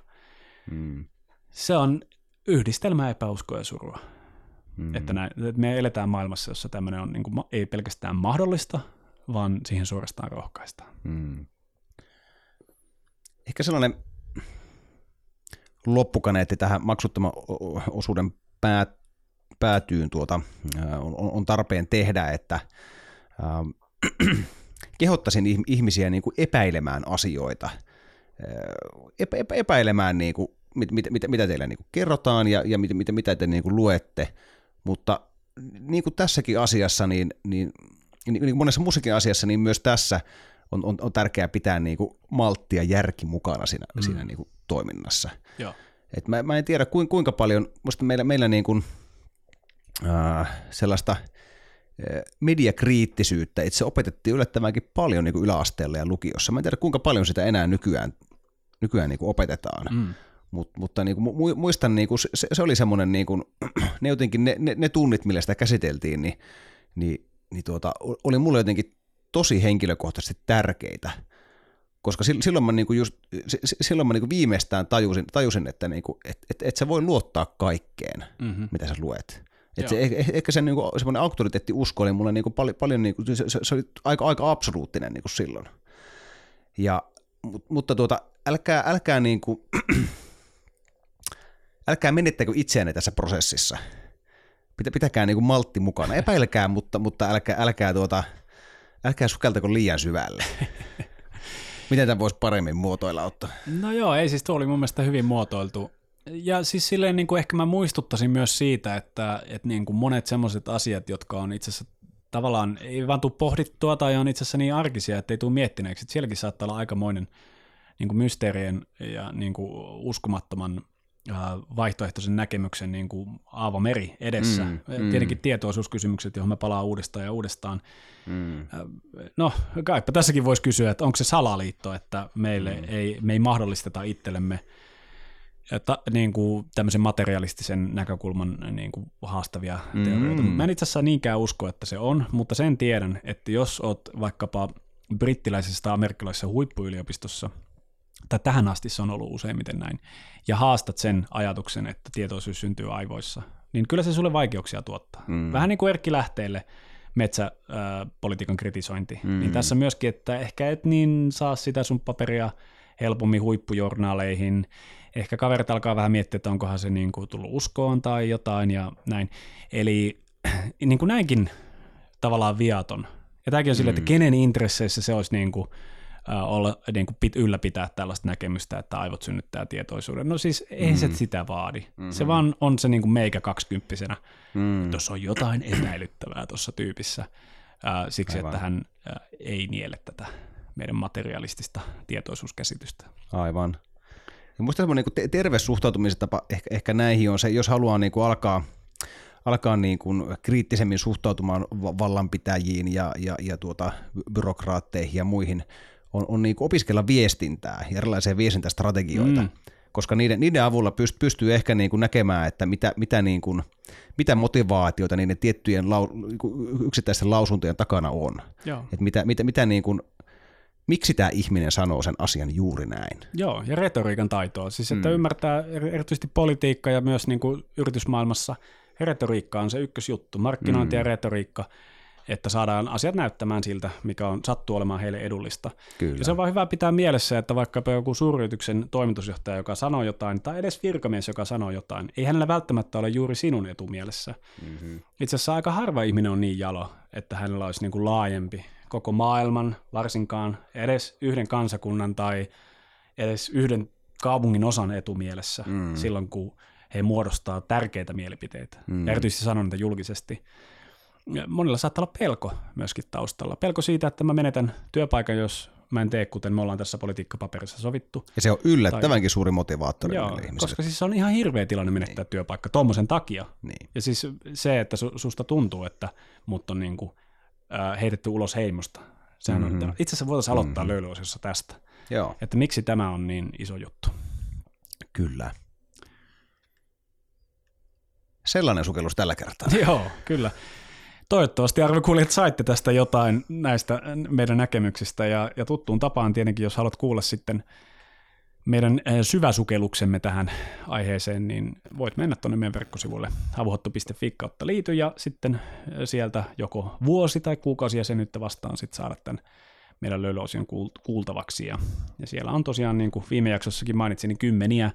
Speaker 2: Mm. Se on yhdistelmä epäuskoa ja surua. Mm. Että, näin, että me eletään maailmassa, jossa tämmöinen on niin kuin, ei pelkästään mahdollista, vaan siihen suorastaan rohkaistaan. Mm.
Speaker 1: Ehkä sellainen loppukaneetti tähän maksuttoman osuuden päät, päätyyn tuota, on, on tarpeen tehdä, että äh, kehottaisin ihmisiä niin kuin epäilemään asioita, epä, epä, epäilemään niin kuin, mit, mit, mit, mitä teille niin kuin kerrotaan ja, ja mit, mit, mitä te niin kuin luette, mutta niin kuin tässäkin asiassa, niin, niin, niin, niin monessa muussakin asiassa, niin myös tässä on, on, on tärkeää pitää niin kuin maltti ja järki mukana siinä, mm. siinä niin kuin toiminnassa. Joo. Et mä, mä en tiedä kuinka paljon, musta meillä, meillä niin kuin, äh, sellaista mediakriittisyyttä itse opetettiin yllättävänkin paljon niin kuin yläasteella ja lukiossa. Mä en tiedä kuinka paljon sitä enää nykyään, nykyään niin kuin opetetaan. Mm. Mut, mutta niin kuin, muistan, niin kuin, se, se oli semmoinen, niin kuin, ne, jotenkin, ne, ne, ne tunnit, millä sitä käsiteltiin, niin, niin, niin tuota, oli mulle jotenkin tosi henkilökohtaisesti tärkeitä koska silloin mä, niinku just, silloin mä niinku viimeistään tajusin, tajusin että niinku, et, et, et sä voi luottaa kaikkeen, mm-hmm. mitä sä luet. Et se, eh, ehkä se niinku, semmoinen auktoriteettiusko oli mulle niinku paljon, paljon niinku, se, se, oli aika, aika absoluuttinen niinku silloin. Ja, mutta tuota, älkää, älkää, niinku, älkää menettäkö itseänne tässä prosessissa. Pitäkää niinku maltti mukana. Epäilkää, mutta, mutta älkää, älkää, tuota, älkää sukeltako liian syvälle. Miten tämä voisi paremmin muotoilla ottaa?
Speaker 2: No joo, ei siis tuo oli mun mielestä hyvin muotoiltu. Ja siis silleen niin kuin ehkä mä muistuttaisin myös siitä, että, että niin kuin monet semmoiset asiat, jotka on itse asiassa tavallaan ei vaan tule pohdittua tai on itse asiassa niin arkisia, että ei tule miettineeksi. Että sielläkin saattaa olla aikamoinen niin kuin mysteerien ja niin kuin uskomattoman vaihtoehtoisen näkemyksen niin kuin Aavo Meri edessä. Mm, mm. Tietenkin tietoisuuskysymykset, johon me palaa uudestaan ja uudestaan. Mm. No, kaipa tässäkin voisi kysyä, että onko se salaliitto, että meille mm. ei, me ei mahdollisteta itsellemme että, niin kuin tämmöisen materialistisen näkökulman niin kuin haastavia mm. teorioita. Mä en itse asiassa niinkään usko, että se on, mutta sen tiedän, että jos oot vaikkapa brittiläisessä tai amerikkalaisessa huippuyliopistossa – tai tähän asti se on ollut useimmiten näin, ja haastat sen ajatuksen, että tietoisuus syntyy aivoissa, niin kyllä se sulle vaikeuksia tuottaa. Mm. Vähän niin kuin Erkki Lähteelle metsäpolitiikan kritisointi, mm. niin tässä myöskin, että ehkä et niin saa sitä sun paperia helpommin huippujournaaleihin, ehkä kaverit alkaa vähän miettiä, että onkohan se niin kuin tullut uskoon tai jotain ja näin. Eli niin kuin näinkin tavallaan viaton. Ja tämäkin on mm. sille, että kenen intresseissä se olisi niin kuin olla, niin kuin pit, ylläpitää tällaista näkemystä, että aivot synnyttää tietoisuuden. No siis ei mm. se sitä vaadi. Mm-hmm. Se vaan on se niin kuin meikä kaksikymppisenä. Mm. Tuossa on jotain epäilyttävää tuossa tyypissä ää, siksi, Aivan. että hän ää, ei niele tätä meidän materialistista tietoisuuskäsitystä.
Speaker 1: Aivan. Ja musta semmoinen niin terve suhtautumisen tapa ehkä, ehkä näihin on se, jos haluaa niin kuin alkaa alkaa niin kuin kriittisemmin suhtautumaan vallanpitäjiin ja, ja, ja tuota, byrokraatteihin ja muihin on, on niin opiskella viestintää ja erilaisia viestintästrategioita, mm. koska niiden, niiden avulla pyst, pystyy ehkä niin kuin näkemään, että mitä, mitä, niin kuin, mitä motivaatioita niiden tiettyjen lau, niin yksittäisten lausuntojen takana on. Joo. Että mitä, mitä, mitä niin kuin, miksi tämä ihminen sanoo sen asian juuri näin.
Speaker 2: Joo, ja retoriikan taitoa. Siis että mm. ymmärtää erityisesti politiikka ja myös niin kuin yritysmaailmassa retoriikka on se ykkösjuttu. Markkinointi mm. ja retoriikka – että saadaan asiat näyttämään siltä, mikä on sattuu olemaan heille edullista. Kyllä. Ja se on vaan hyvä pitää mielessä, että vaikkapa joku suuryrityksen toimitusjohtaja, joka sanoo jotain, tai edes virkamies, joka sanoo jotain, ei hänellä välttämättä ole juuri sinun etumielessä. Mm-hmm. Itse asiassa aika harva ihminen on niin jalo, että hänellä olisi niin kuin laajempi koko maailman, varsinkaan edes yhden kansakunnan tai edes yhden kaupungin osan etumielessä mm. silloin, kun he muodostaa tärkeitä mielipiteitä, mm. ja erityisesti sanon niitä julkisesti monilla saattaa olla pelko myöskin taustalla. Pelko siitä, että mä menetän työpaikan, jos mä en tee, kuten me ollaan tässä politiikkapaperissa sovittu.
Speaker 1: Ja se on yllättävänkin tai... suuri motivaattori
Speaker 2: Joo, ihmisille. koska siis se on ihan hirveä tilanne menettää niin. työpaikka tuommoisen takia. Niin. Ja siis se, että su, susta tuntuu, että mut on niin kuin, äh, heitetty ulos heimosta. Sehän mm-hmm. on, itse asiassa voitaisiin aloittaa mm-hmm. löylyosiossa tästä. Joo. Että miksi tämä on niin iso juttu.
Speaker 1: Kyllä. Sellainen sukellus tällä kertaa.
Speaker 2: Joo, kyllä. Toivottavasti arvokuulijat saitte tästä jotain näistä meidän näkemyksistä ja, ja tuttuun tapaan tietenkin, jos haluat kuulla sitten meidän eh, syväsukelluksemme tähän aiheeseen, niin voit mennä tuonne meidän verkkosivuille havuhotto.fi kautta liity ja sitten eh, sieltä joko vuosi- tai kuukausijäsenyyttä vastaan sitten saada tämän meidän löylyosion kuultavaksi. Ja, ja siellä on tosiaan, niin kuin viime jaksossakin mainitsin, niin kymmeniä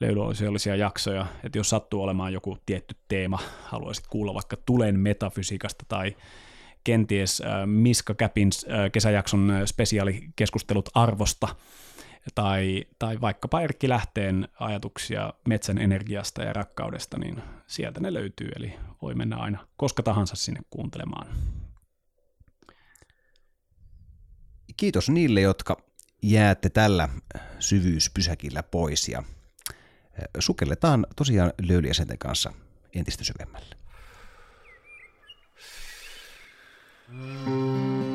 Speaker 2: löylyosiollisia jaksoja, että jos sattuu olemaan joku tietty teema, haluaisit kuulla vaikka tulen metafysiikasta tai kenties äh, Miska Käpin äh, kesäjakson äh, spesiaalikeskustelut arvosta, tai, tai vaikkapa Erkki Lähteen ajatuksia metsän energiasta ja rakkaudesta, niin sieltä ne löytyy, eli voi mennä aina koska tahansa sinne kuuntelemaan.
Speaker 1: Kiitos niille, jotka jäätte tällä syvyyspysäkillä pois ja sukelletaan tosiaan löylyjäsenten kanssa entistä syvemmälle. Havu.